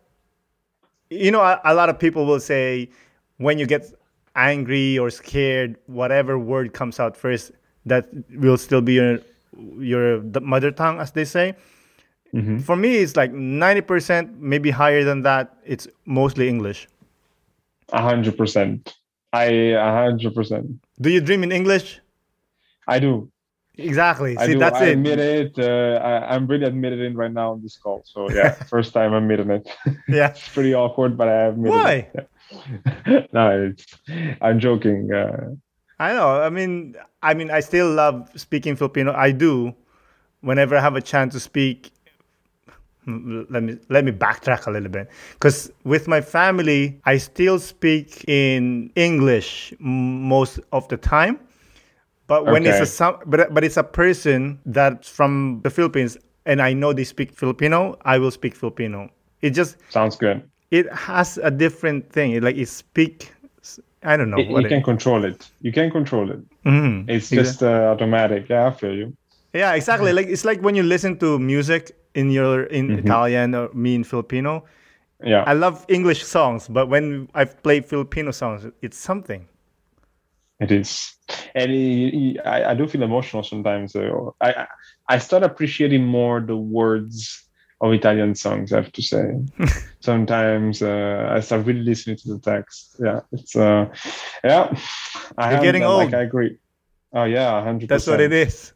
you know, a, a, lot of people will say when you get angry or scared, whatever word comes out first, that will still be your your mother tongue, as they say. Mm-hmm. For me, it's like ninety percent, maybe higher than that. It's mostly English. A hundred percent. I a hundred percent. Do you dream in English? I do. Exactly. I See, do. that's I it. admit it. Uh, I, am really admitting it right now on this call. So yeah, first time I'm admitting it. Yeah, it's pretty awkward, but I admit Why? it. Yeah. no, it's, I'm joking. Uh, I know. I mean, I mean, I still love speaking Filipino. I do. Whenever I have a chance to speak, let me let me backtrack a little bit because with my family i still speak in english most of the time but when okay. it's a but but it's a person that's from the Philippines and I know they speak Filipino, I will speak Filipino. It just sounds good. It has a different thing. It, like it speak. I don't know. It, you can control it. You can control it. Mm-hmm. It's just uh, automatic. Yeah, I feel you. Yeah, exactly. like it's like when you listen to music in your in mm-hmm. Italian or me in Filipino. Yeah, I love English songs, but when I play Filipino songs, it's something. It is, and he, he, I, I, do feel emotional sometimes. I I start appreciating more the words of Italian songs. I have to say. Sometimes uh, I start really listening to the text. Yeah, it's uh, yeah. I You're getting old. Like, I agree. Oh yeah, hundred. That's what it is.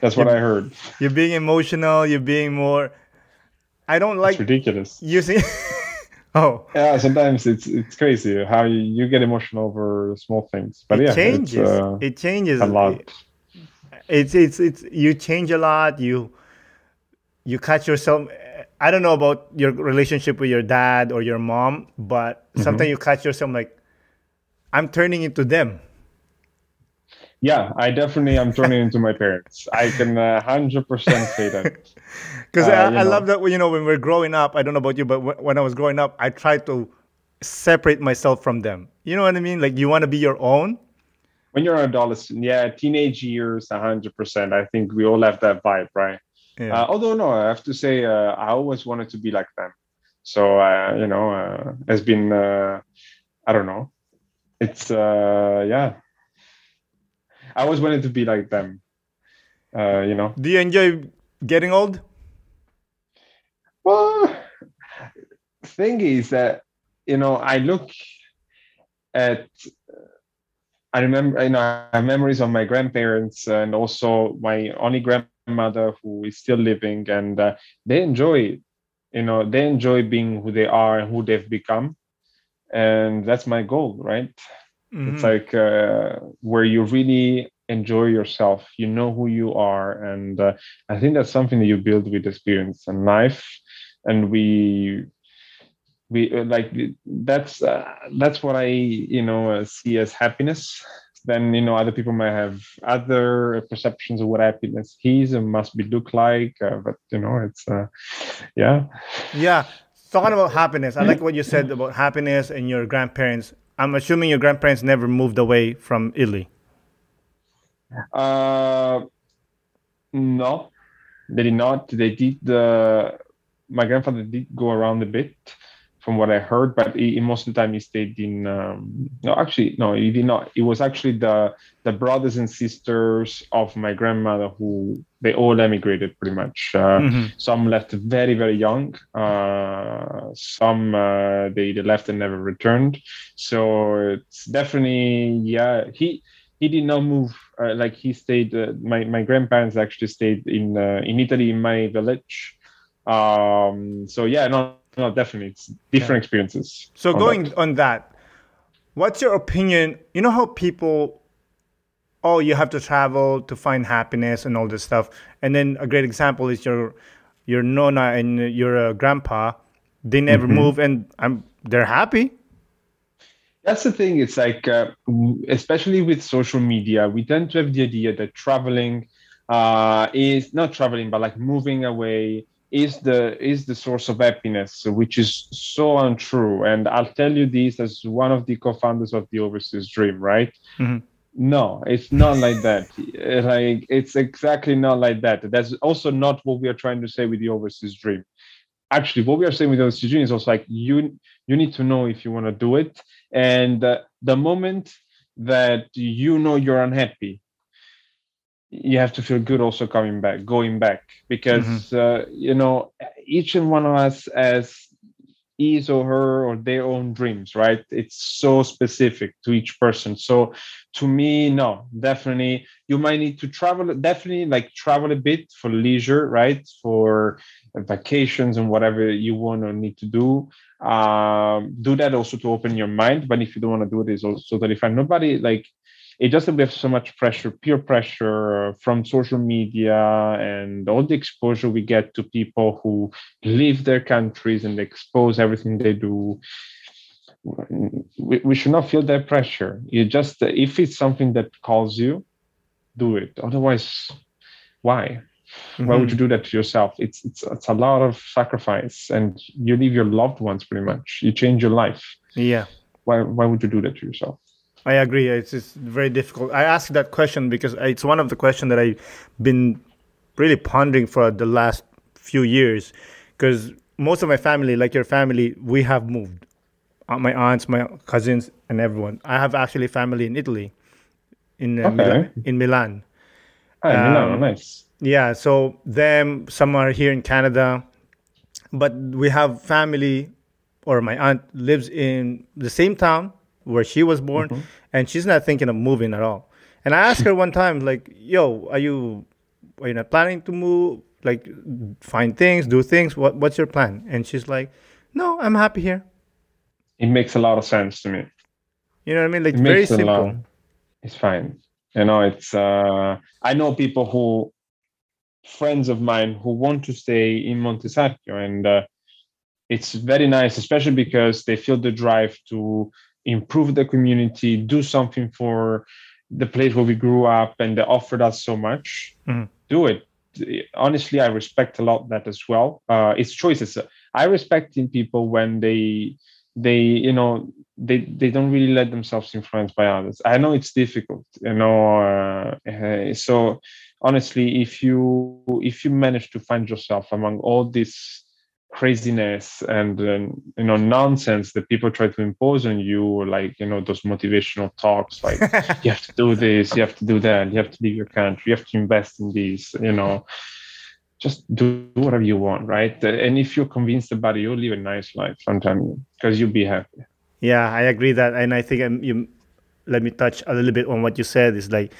That's what you're, I heard. You're being emotional. You're being more. I don't like it's ridiculous. Using. oh. Yeah, sometimes it's it's crazy how you, you get emotional over small things, but it yeah, changes. Uh, it changes a lot. It's it's it's you change a lot. You you catch yourself. I don't know about your relationship with your dad or your mom, but mm-hmm. sometimes you catch yourself like, I'm turning into them yeah, I definitely am turning into my parents. I can uh, hundred uh, percent say that. Because uh, I, I love that you know when we're growing up. I don't know about you, but when I was growing up, I tried to separate myself from them. You know what I mean? Like you want to be your own. When you're an adolescent, yeah, teenage years, hundred percent. I think we all have that vibe, right? Yeah. Uh, although no, I have to say, uh, I always wanted to be like them. So uh, you know, it's been I don't know. It's yeah I always wanted to be like them. Uh, you know. Do you enjoy getting old? Well, thing is that you know I look at. I remember, you know, I have memories of my grandparents and also my only grandmother who is still living, and uh, they enjoy, you know, they enjoy being who they are and who they've become, and that's my goal, right? Mm-hmm. It's like uh, where you really enjoy yourself. You know who you are, and uh, I think that's something that you build with experience and life. And we we uh, like that's uh, that's what I you know uh, see as happiness. Then you know other people might have other perceptions of what happiness is and must be look like, uh, but you know it's yeah. Yeah, talking about happiness, I like what you said about happiness and your grandparents. I'm assuming your grandparents never moved away from Italy. Uh, no, they did not. They did. Uh, my grandfather did go around a bit, from what I heard, but he, most of the time he stayed in. Um, no, actually, no, he did not. It was actually the the brothers and sisters of my grandmother who they all emigrated pretty much. Uh, mm-hmm. Some left very very young. Uh, some uh, they, they left and never returned. So it's definitely yeah. He he did not move. Uh, like he stayed. Uh, my my grandparents actually stayed in uh, in Italy in my village. Um, so yeah, no, no, definitely, it's different yeah. experiences. So on going that. on that, what's your opinion? You know how people oh, you have to travel to find happiness and all this stuff. And then a great example is your your nona and your uh, grandpa. They never mm-hmm. move, and I'm they're happy. That's the thing. It's like, uh, especially with social media, we tend to have the idea that traveling uh, is not traveling, but like moving away is the is the source of happiness, which is so untrue. And I'll tell you this as one of the co-founders of the Overseas Dream, right? Mm-hmm. No, it's not like that. like it's exactly not like that. That's also not what we are trying to say with the Overseas Dream. Actually, what we are saying with the Overseas Dream is also like you you need to know if you want to do it, and uh, the moment that you know you're unhappy you have to feel good also coming back going back because mm-hmm. uh, you know each and one of us has his or her or their own dreams right? It's so specific to each person. So to me no definitely you might need to travel definitely like travel a bit for leisure right? For vacations and whatever you want or need to do. Um, do that also to open your mind but if you don't want to do it, it is also totally fine nobody like it doesn't have so much pressure, peer pressure from social media and all the exposure we get to people who leave their countries and expose everything they do. We, we should not feel that pressure. You just, if it's something that calls you, do it. Otherwise, why? Mm-hmm. Why would you mm-hmm. do that to yourself? It's, it's it's a lot of sacrifice, and you leave your loved ones pretty much. You change your life. Yeah. Why why would you do that to yourself? I agree. It's, it's very difficult. I asked that question because it's one of the questions that I've been really pondering for the last few years. Because most of my family, like your family, we have moved. Uh, my aunts, my cousins, and everyone. I have actually family in Italy, in uh, okay. Milan, in Milan. Oh, um, Milan, nice. Yeah, so them, some are here in Canada, but we have family, or my aunt lives in the same town where she was born, mm-hmm. and she's not thinking of moving at all. And I asked her one time, like, "Yo, are you are you not planning to move? Like, find things, do things? What what's your plan?" And she's like, "No, I'm happy here." It makes a lot of sense to me. You know what I mean? Like it very simple. It's fine. You know, it's uh I know people who friends of mine who want to stay in Montesarchio and uh, it's very nice, especially because they feel the drive to improve the community, do something for the place where we grew up, and they offered us so much. Mm-hmm. Do it. Honestly, I respect a lot that as well. Uh, it's choices. I respect in people when they they you know they they don't really let themselves influence by others i know it's difficult you know uh, uh, so honestly if you if you manage to find yourself among all this craziness and um, you know nonsense that people try to impose on you or like you know those motivational talks like you have to do this you have to do that you have to leave your country you have to invest in this you know just do whatever you want, right? And if you're convinced about it, you'll live a nice life. You, because you'll be happy. Yeah, I agree that, and I think um, you let me touch a little bit on what you said. Is like,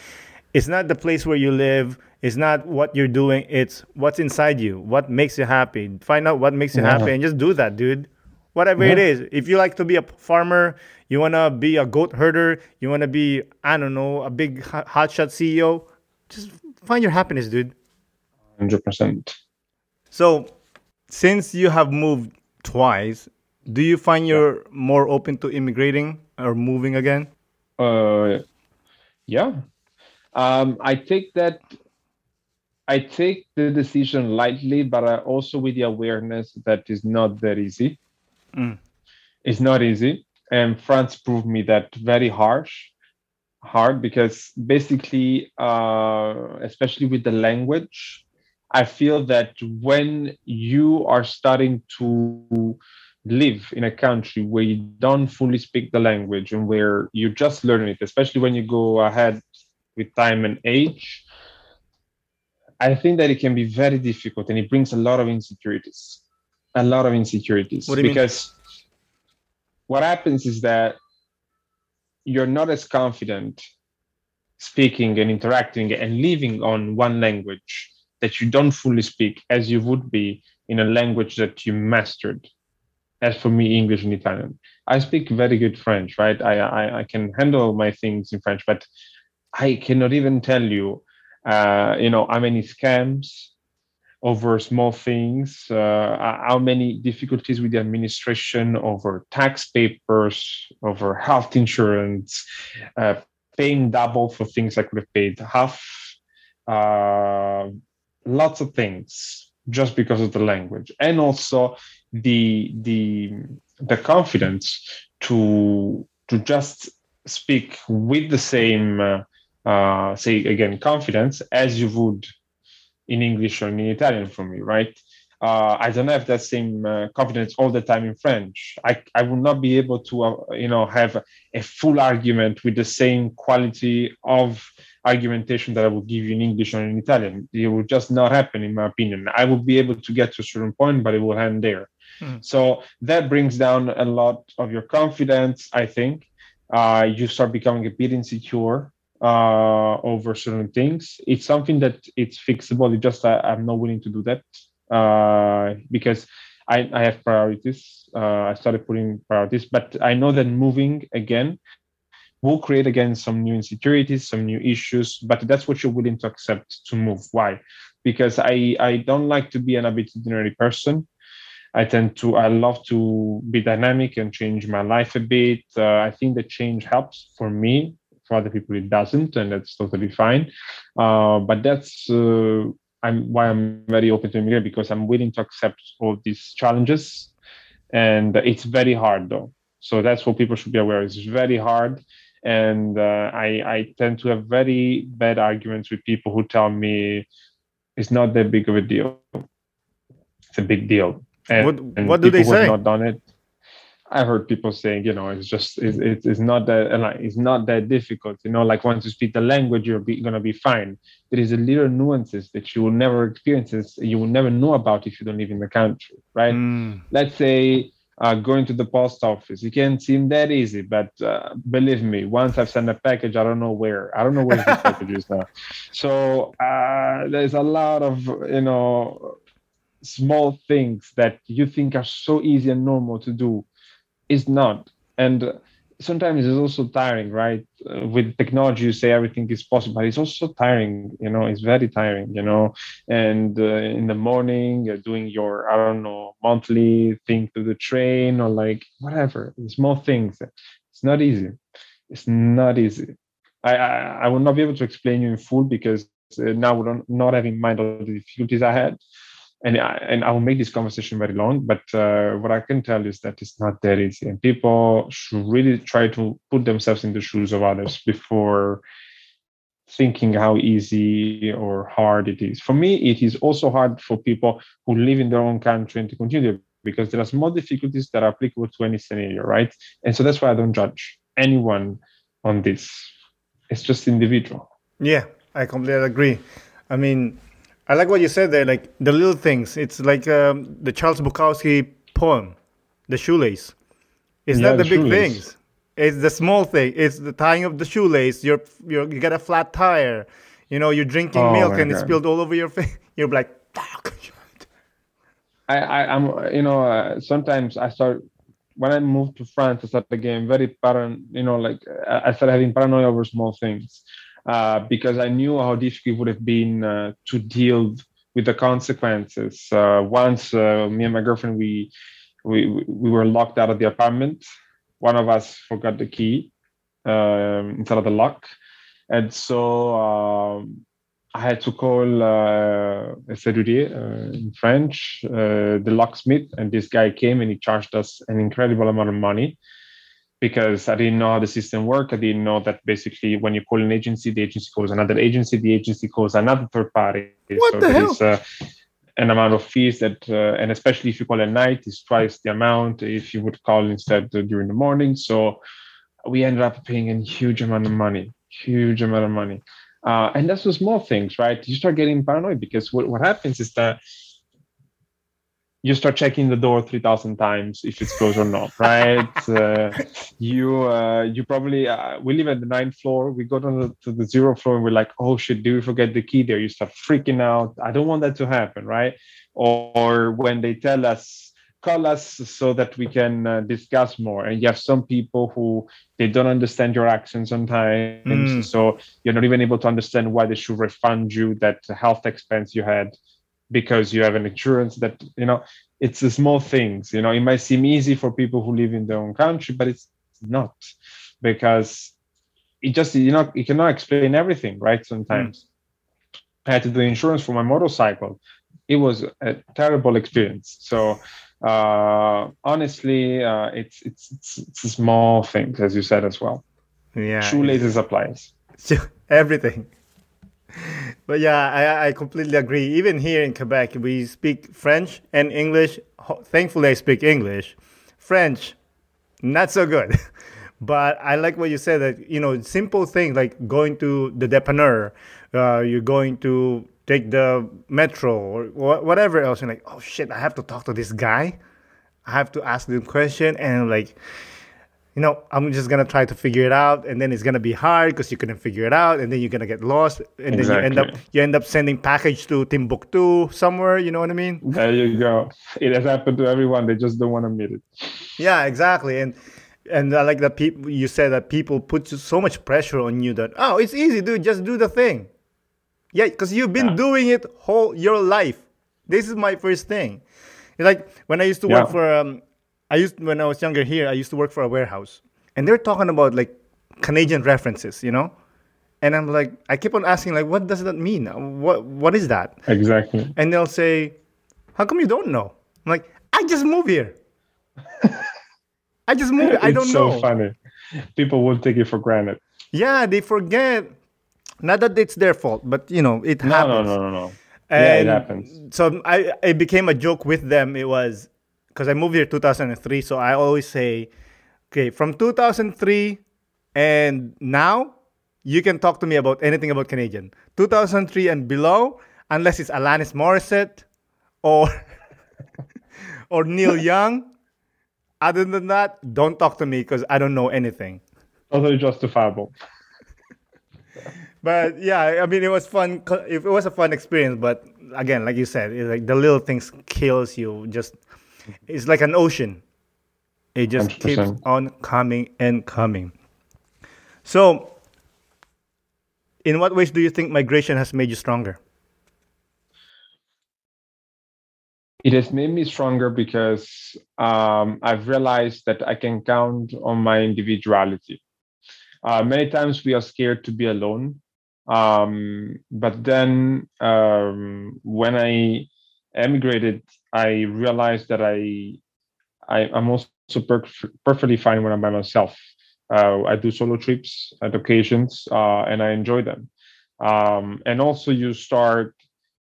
it's not the place where you live. It's not what you're doing. It's what's inside you. What makes you happy. Find out what makes you yeah. happy, and just do that, dude. Whatever yeah. it is. If you like to be a farmer, you wanna be a goat herder, you wanna be I don't know a big hotshot CEO. Just find your happiness, dude. 100%. So, since you have moved twice, do you find you're more open to immigrating or moving again? Uh, yeah. Um, I take that. I take the decision lightly, but I also with the awareness that is not that easy. Mm. It's not easy, and France proved me that very harsh, hard because basically, uh, especially with the language, I feel that when you are starting to live in a country where you don't fully speak the language and where you're just learn it, especially when you go ahead with time and age, I think that it can be very difficult and it brings a lot of insecurities. A lot of insecurities. What because mean? what happens is that you're not as confident speaking and interacting and living on one language that you don't fully speak as you would be in a language that you mastered. As for me, English and Italian, I speak very good French, right? I I, I can handle my things in French, but I cannot even tell you, uh, you know, how many scams over small things, uh, how many difficulties with the administration over tax papers, over health insurance, uh, paying double for things I could have paid half. Uh, lots of things just because of the language and also the the the confidence to to just speak with the same uh, say again confidence as you would in english or in italian for me right uh, I don't have that same uh, confidence all the time in French. I, I will not be able to, uh, you know, have a full argument with the same quality of argumentation that I would give you in English or in Italian. It will just not happen, in my opinion. I will be able to get to a certain point, but it will end there. Mm. So that brings down a lot of your confidence, I think. Uh, you start becoming a bit insecure uh, over certain things. It's something that it's fixable. It just I, I'm not willing to do that uh, because I, I have priorities. Uh, I started putting priorities, but I know that moving again will create again some new insecurities, some new issues. But that's what you're willing to accept to move. Why? Because I I don't like to be an habituary person. I tend to I love to be dynamic and change my life a bit. Uh, I think the change helps for me. For other people, it doesn't, and that's totally fine. Uh, but that's uh, I'm why I'm very open to immigrate because I'm willing to accept all these challenges, and it's very hard though. So that's what people should be aware. It's very hard, and uh, I I tend to have very bad arguments with people who tell me it's not that big of a deal. It's a big deal. And, what, what do they say? not done it. I've heard people saying, you know, it's just it's, it's, it's not that it's not that difficult. You know, like once you speak the language, you're be, gonna be fine. There is a little nuances that you will never experience, you will never know about if you don't live in the country, right? Mm. Let's say uh, going to the post office. It can't seem that easy, but uh, believe me, once I've sent a package, I don't know where. I don't know where this package is now. So uh, there's a lot of you know small things that you think are so easy and normal to do is not. And sometimes it's also tiring right? Uh, with technology you say everything is possible but it's also tiring you know it's very tiring you know? And uh, in the morning you're doing your i don't know monthly thing to the train or like whatever small things. It's not easy. It's not easy. I i, I will not be able to explain you in full because uh, now we don't not having in mind all the difficulties i had and I, and I will make this conversation very long, but uh, what I can tell is that it's not that easy, and people should really try to put themselves in the shoes of others before thinking how easy or hard it is. For me, it is also hard for people who live in their own country and to continue because there are small difficulties that are applicable to any scenario, right? And so that's why I don't judge anyone on this. It's just individual. Yeah, I completely agree. I mean, I like what you said there, like the little things. It's like um, the Charles Bukowski poem, "The Shoelace." It's yeah, not the, the big shoelace. things. It's the small thing. It's the tying of the shoelace. You're, you're you got a flat tire. You know, you're drinking oh milk and God. it's spilled all over your face. You're like, fuck. I, I am you know uh, sometimes I start when I moved to France I started getting very paranoid you know like I started having paranoia over small things uh, because I knew how difficult it would have been uh, to deal with the consequences. Uh, once uh, me and my girlfriend we, we we were locked out of the apartment. One of us forgot the key um, inside of the lock, and so um, I had to call uh, a serrurier in French, the locksmith, and this guy came and he charged us an incredible amount of money because I didn't know how the system worked. I didn't know that basically when you call an agency, the agency calls another agency, the agency calls another third party. What so the hell? Is, uh, an amount of fees that, uh, and especially if you call at night, is twice the amount if you would call instead uh, during the morning. So we ended up paying a huge amount of money, huge amount of money. Uh, and that's the small things, right? You start getting paranoid because what, what happens is that you start checking the door 3000 times if it's closed or not right? Uh, you uh, you probably uh, we live at the ninth floor. We go to the, to the zero floor and we're like oh shit do we forget the key there? You start freaking out. I don't want that to happen right? Or, or when they tell us call us so that we can uh, discuss more. And you have some people who they don't understand your actions sometimes. Mm. so you're not even able to understand why they should refund you that health expense you had because you have an insurance that you know it's the small things you know. It might seem easy for people who live in their own country but it's not because it just you know you cannot explain everything right sometimes. Mm. i had to do insurance for my motorcycle. It was a terrible experience. So uh honestly uh it's it's it's, it's small things as you said as well. Yeah. Shoelaces applies. Everything but yeah, I, I completely agree. Even here in Quebec, we speak French and English. Thankfully, I speak English. French, not so good. but I like what you said that, you know, simple things like going to the dépanneur, uh, you're going to take the metro or whatever else. And like, oh shit, I have to talk to this guy. I have to ask them question and like, you know, I'm just gonna try to figure it out, and then it's gonna be hard because you couldn't figure it out, and then you're gonna get lost, and exactly. then you end up you end up sending package to Timbuktu somewhere. You know what I mean? There you go. It has happened to everyone. They just don't want to admit it. Yeah, exactly. And and I like that people you said that people put so much pressure on you that oh it's easy, dude. Just do the thing. Yeah, because you've been yeah. doing it whole your life. This is my first thing. It's like when I used to yeah. work for um, I used when I was younger here, I used to work for a warehouse, and they're talking about like Canadian references, you know, and I'm like, I keep on asking like, what does that mean? What what is that? Exactly. And they'll say, how come you don't know? I'm like, I just moved here. I just moved. Here. I don't so know. It's so funny. People will take it for granted. Yeah, they forget. Not that it's their fault, but you know, it no, happens. No, no, no, no. And yeah, it happens. So I, it became a joke with them. It was because I moved here 2003, so I always say, okay, from 2003 and now, you can talk to me about anything about Canadian. 2003 and below, unless it's Alanis Morissette or or Neil Young. Other than that, don't talk to me because I don't know anything. Totally justifiable. but yeah, I mean, it was fun. It was a fun experience, but again, like you said, it's like the little things kills you. Just it's like an ocean. It just 100%. keeps on coming and coming. So, in what ways do you think migration has made you stronger? It has made me stronger because um, I've realized that I can count on my individuality. Uh, many times we are scared to be alone. Um, but then um, when I emigrated, I realized that I, I am also per- perfectly fine when I'm by myself. Uh, I do solo trips at occasions, uh, and I enjoy them. Um, and also, you start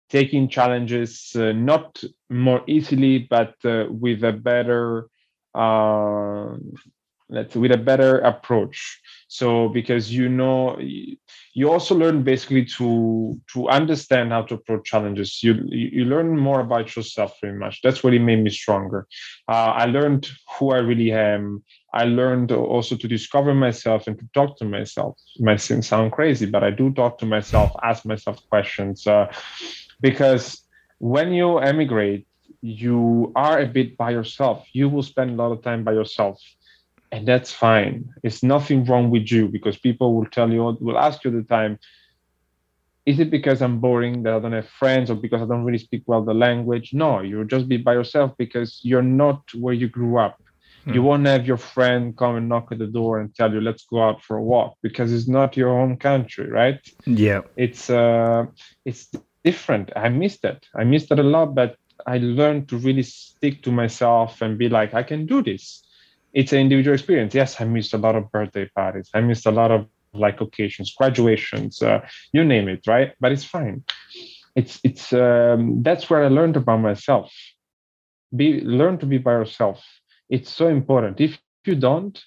taking challenges uh, not more easily, but uh, with a better uh, let's with a better approach. So because you know you also learn basically to to understand how to approach challenges. You you learn more about yourself very much. That's what it made me stronger. Uh, i learned who i really am. I learned also to discover myself and to talk to myself. It might sound crazy but i do talk to myself ask myself questions uh, because when you emigrate you are a bit by yourself. You will spend a lot of time by yourself and that's fine. It's nothing wrong with you because people will tell you, will ask you the time, is it because I'm boring that I don't have friends or because I don't really speak well the language? No, you'll just be by yourself because you're not where you grew up. Hmm. You won't have your friend come and knock at the door and tell you, let's go out for a walk because it's not your home country, right? Yeah. It's uh it's different. I missed that. I missed that a lot, but I learned to really stick to myself and be like, I can do this it's an individual experience. Yes, I missed a lot of birthday parties. I missed a lot of like occasions, graduations, uh, you name it, right? But it's fine. It's it's um, that's where I learned about myself. Be learn to be by yourself. It's so important. If you don't,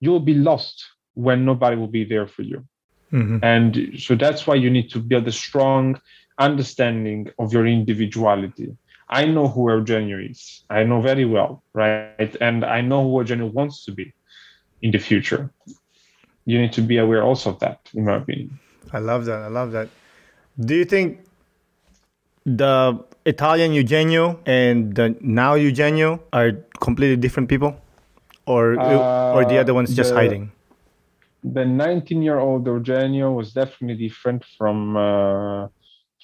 you will be lost when nobody will be there for you. Mm-hmm. And so that's why you need to build a strong understanding of your individuality I know who Eugenio is. I know very well, right? And I know who Eugenio wants to be in the future. You need to be aware also of that, in my opinion. I love that. I love that. Do you think the Italian Eugenio and the now Eugenio are completely different people, or uh, or the other one's just the, hiding? The 19-year-old Eugenio was definitely different from uh,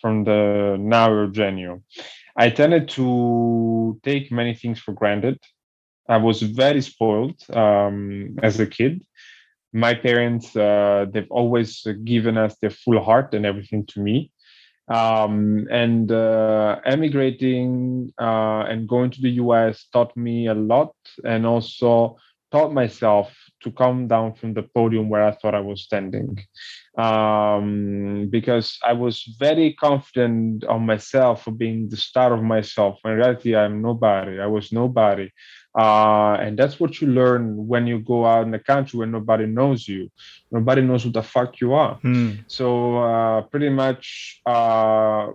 from the now Eugenio. I tended to take many things for granted. I was very spoiled um, as a kid. My parents, uh, they've always given us their full heart and everything to me. Um, and uh, emigrating uh, and going to the US taught me a lot and also taught myself to come down from the podium where I thought I was standing. Um, because I was very confident on myself for being the star of myself. In reality, I'm nobody. I was nobody. Uh, and that's what you learn when you go out in the country where nobody knows you. Nobody knows who the fuck you are. Mm. So uh, pretty much, uh,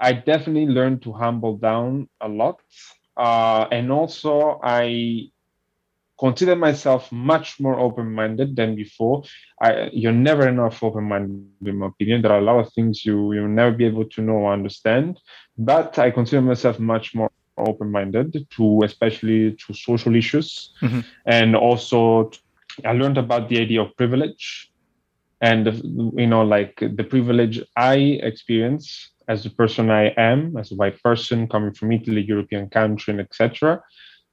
I definitely learned to humble down a lot. Uh, and also, I consider myself much more open-minded than before. I, you're never enough open-minded, in my opinion. There are a lot of things you you'll never be able to know or understand. But I consider myself much more open-minded to especially to social issues, mm-hmm. and also I learned about the idea of privilege, and you know, like the privilege I experience as the person I am, as a white person coming from Italy, European country, and etc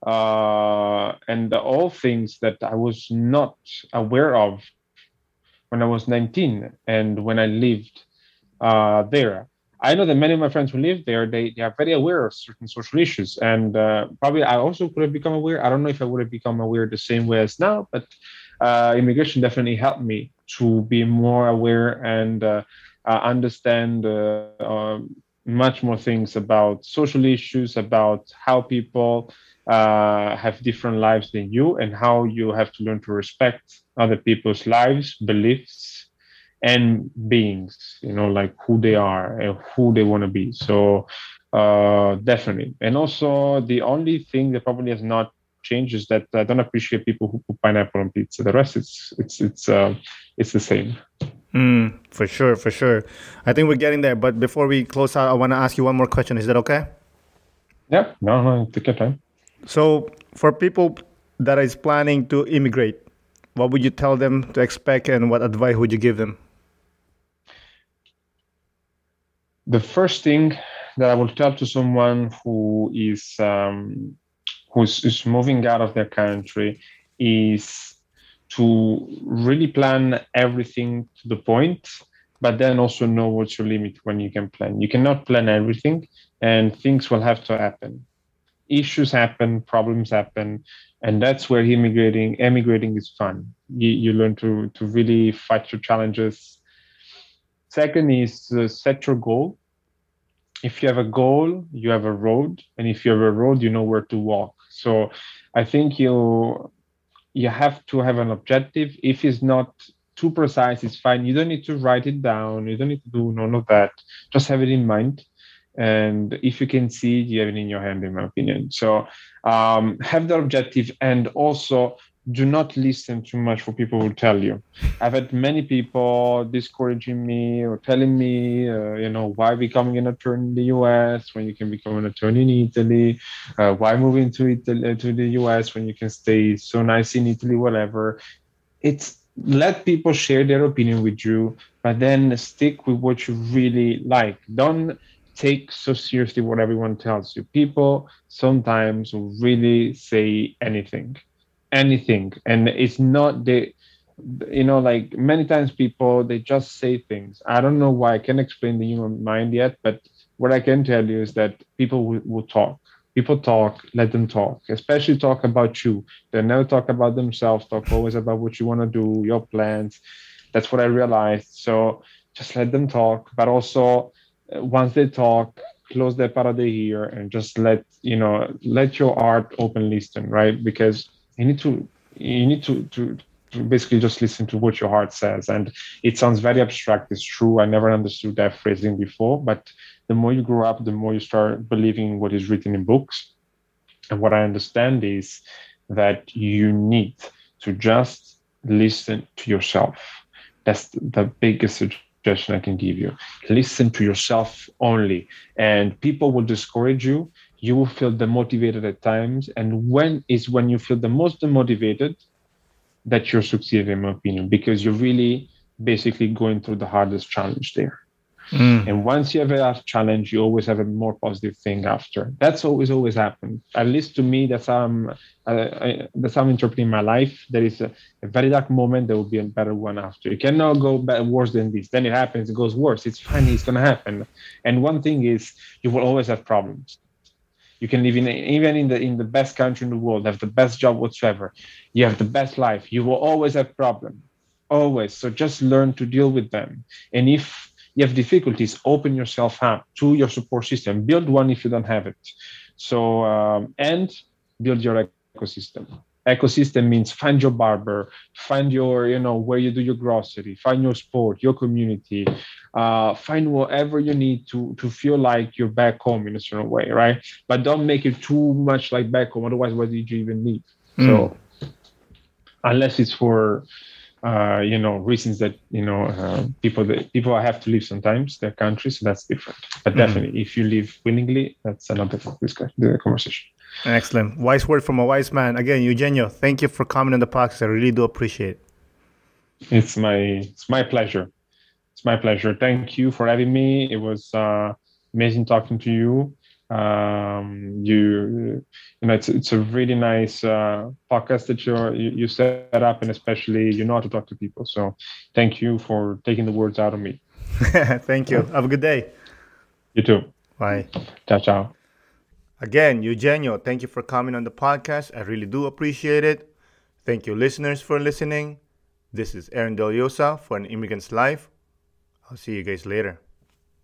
uh, and all things that I was not aware of when I was 19 and when I lived uh, there. I know that many of my friends who live there, they, they are very aware of certain social issues. And uh, probably I also could have become aware. I don't know if I would have become aware the same way as now, but uh, immigration definitely helped me to be more aware and uh, uh, understand um, much more things about social issues, about how people uh, have different lives than you, and how you have to learn to respect other people's lives, beliefs, and beings. You know, like who they are and who they want to be. So uh, definitely. And also, the only thing that probably has not changed is that I don't appreciate people who put pineapple on pizza. The rest, it's it's it's uh, it's the same. Mm, for sure, for sure. I think we're getting there. But before we close out, I want to ask you one more question. Is that okay? Yeah, no, no, take your time. So, for people that is planning to immigrate, what would you tell them to expect, and what advice would you give them? The first thing that I will tell to someone who is um, who's is moving out of their country is to really plan everything to the point, but then also know what's your limit when you can plan. You cannot plan everything, and things will have to happen. Issues happen, problems happen, and that's where immigrating emigrating is fun. You, you learn to to really fight your challenges. Second is uh, set your goal. If you have a goal, you have a road, and if you have a road, you know where to walk. So, I think you you have to have an objective. If it's not too precise, it's fine. You don't need to write it down. You don't need to do none of that. Just have it in mind. And if you can see it, you have it in your hand, in my opinion. So um, have the objective and also do not listen too much for people who tell you. I've had many people discouraging me or telling me, uh, you know, why becoming an attorney in the U.S. when you can become an attorney in Italy? Uh, why moving to Italy to the U.S. when you can stay so nice in Italy, whatever. It's let people share their opinion with you, but then stick with what you really like. Don't take so seriously what everyone tells you. People sometimes really say anything anything. And it's not the you know like many times people they just say things. I don't know why i can't explain the human mind yet but what i can tell you is that people will, will talk. People talk let them talk especially talk about you. They never talk about themselves talk always about what you want to do your plans. That's what i realized. So just let them talk but also Uh, once they talk close that part of the ear and just let you know let your art open listen right? Because you need to you need to to to basically just listen to what your heart says. And it sounds very abstract it's true i never understood that phrasing before but the more you grow up the more you start believing what is written in books. And what i understand is that you need to just listen to yourself. That's the biggest suggestion i can give you listen to yourself only and people will discourage you you will feel demotivated at times. And when is when you feel the most demotivated that you're succeeding, in my opinion, because you're really basically going through the hardest challenge there. Mm. And once you have a challenge, you always have a more positive thing after. That's always always happened. At least to me, that's how I'm uh, I, that's how I'm interpreting my life. There is a, a, very dark moment. There will be a better one after. You cannot go better, worse than this. Then it happens. It goes worse. It's funny. It's gonna happen. And one thing is, you will always have problems you can live in even in the in the best country in the world have the best job whatsoever you have the best life you will always have problems always so just learn to deal with them and if you have difficulties open yourself up to your support system. Build one if you don't have it. So um, and build your ecosystem. Ecosystem means find your barber find your you know where you do your grocery find your sport your community uh, find whatever you need to to feel like you're back home in a certain way right? But don't make it too much like back home. Otherwise what did you even need mm. so unless it's for uh, you know reasons that you know uh, people that people have to leave sometimes their country so that's different but mm. definitely if you leave willingly that's another discussion the conversation Excellent. Wise word from a wise man. Again, Eugenio, thank you for coming on the podcast. I really do appreciate it. It's my it's my pleasure. It's my pleasure. Thank you for having me. It was uh, amazing talking to you. Um, you you know it's it's a really nice uh, podcast that you're, you set up, and especially you know how to talk to people. So thank you for taking the words out of me. thank you. Have a good day. You too. Bye. Ciao ciao. Again, Eugenio, thank you for coming on the podcast. I really do appreciate it. Thank you, listeners, for listening. This is Aaron Deliosa for An Immigrant's Life. I'll see you guys later.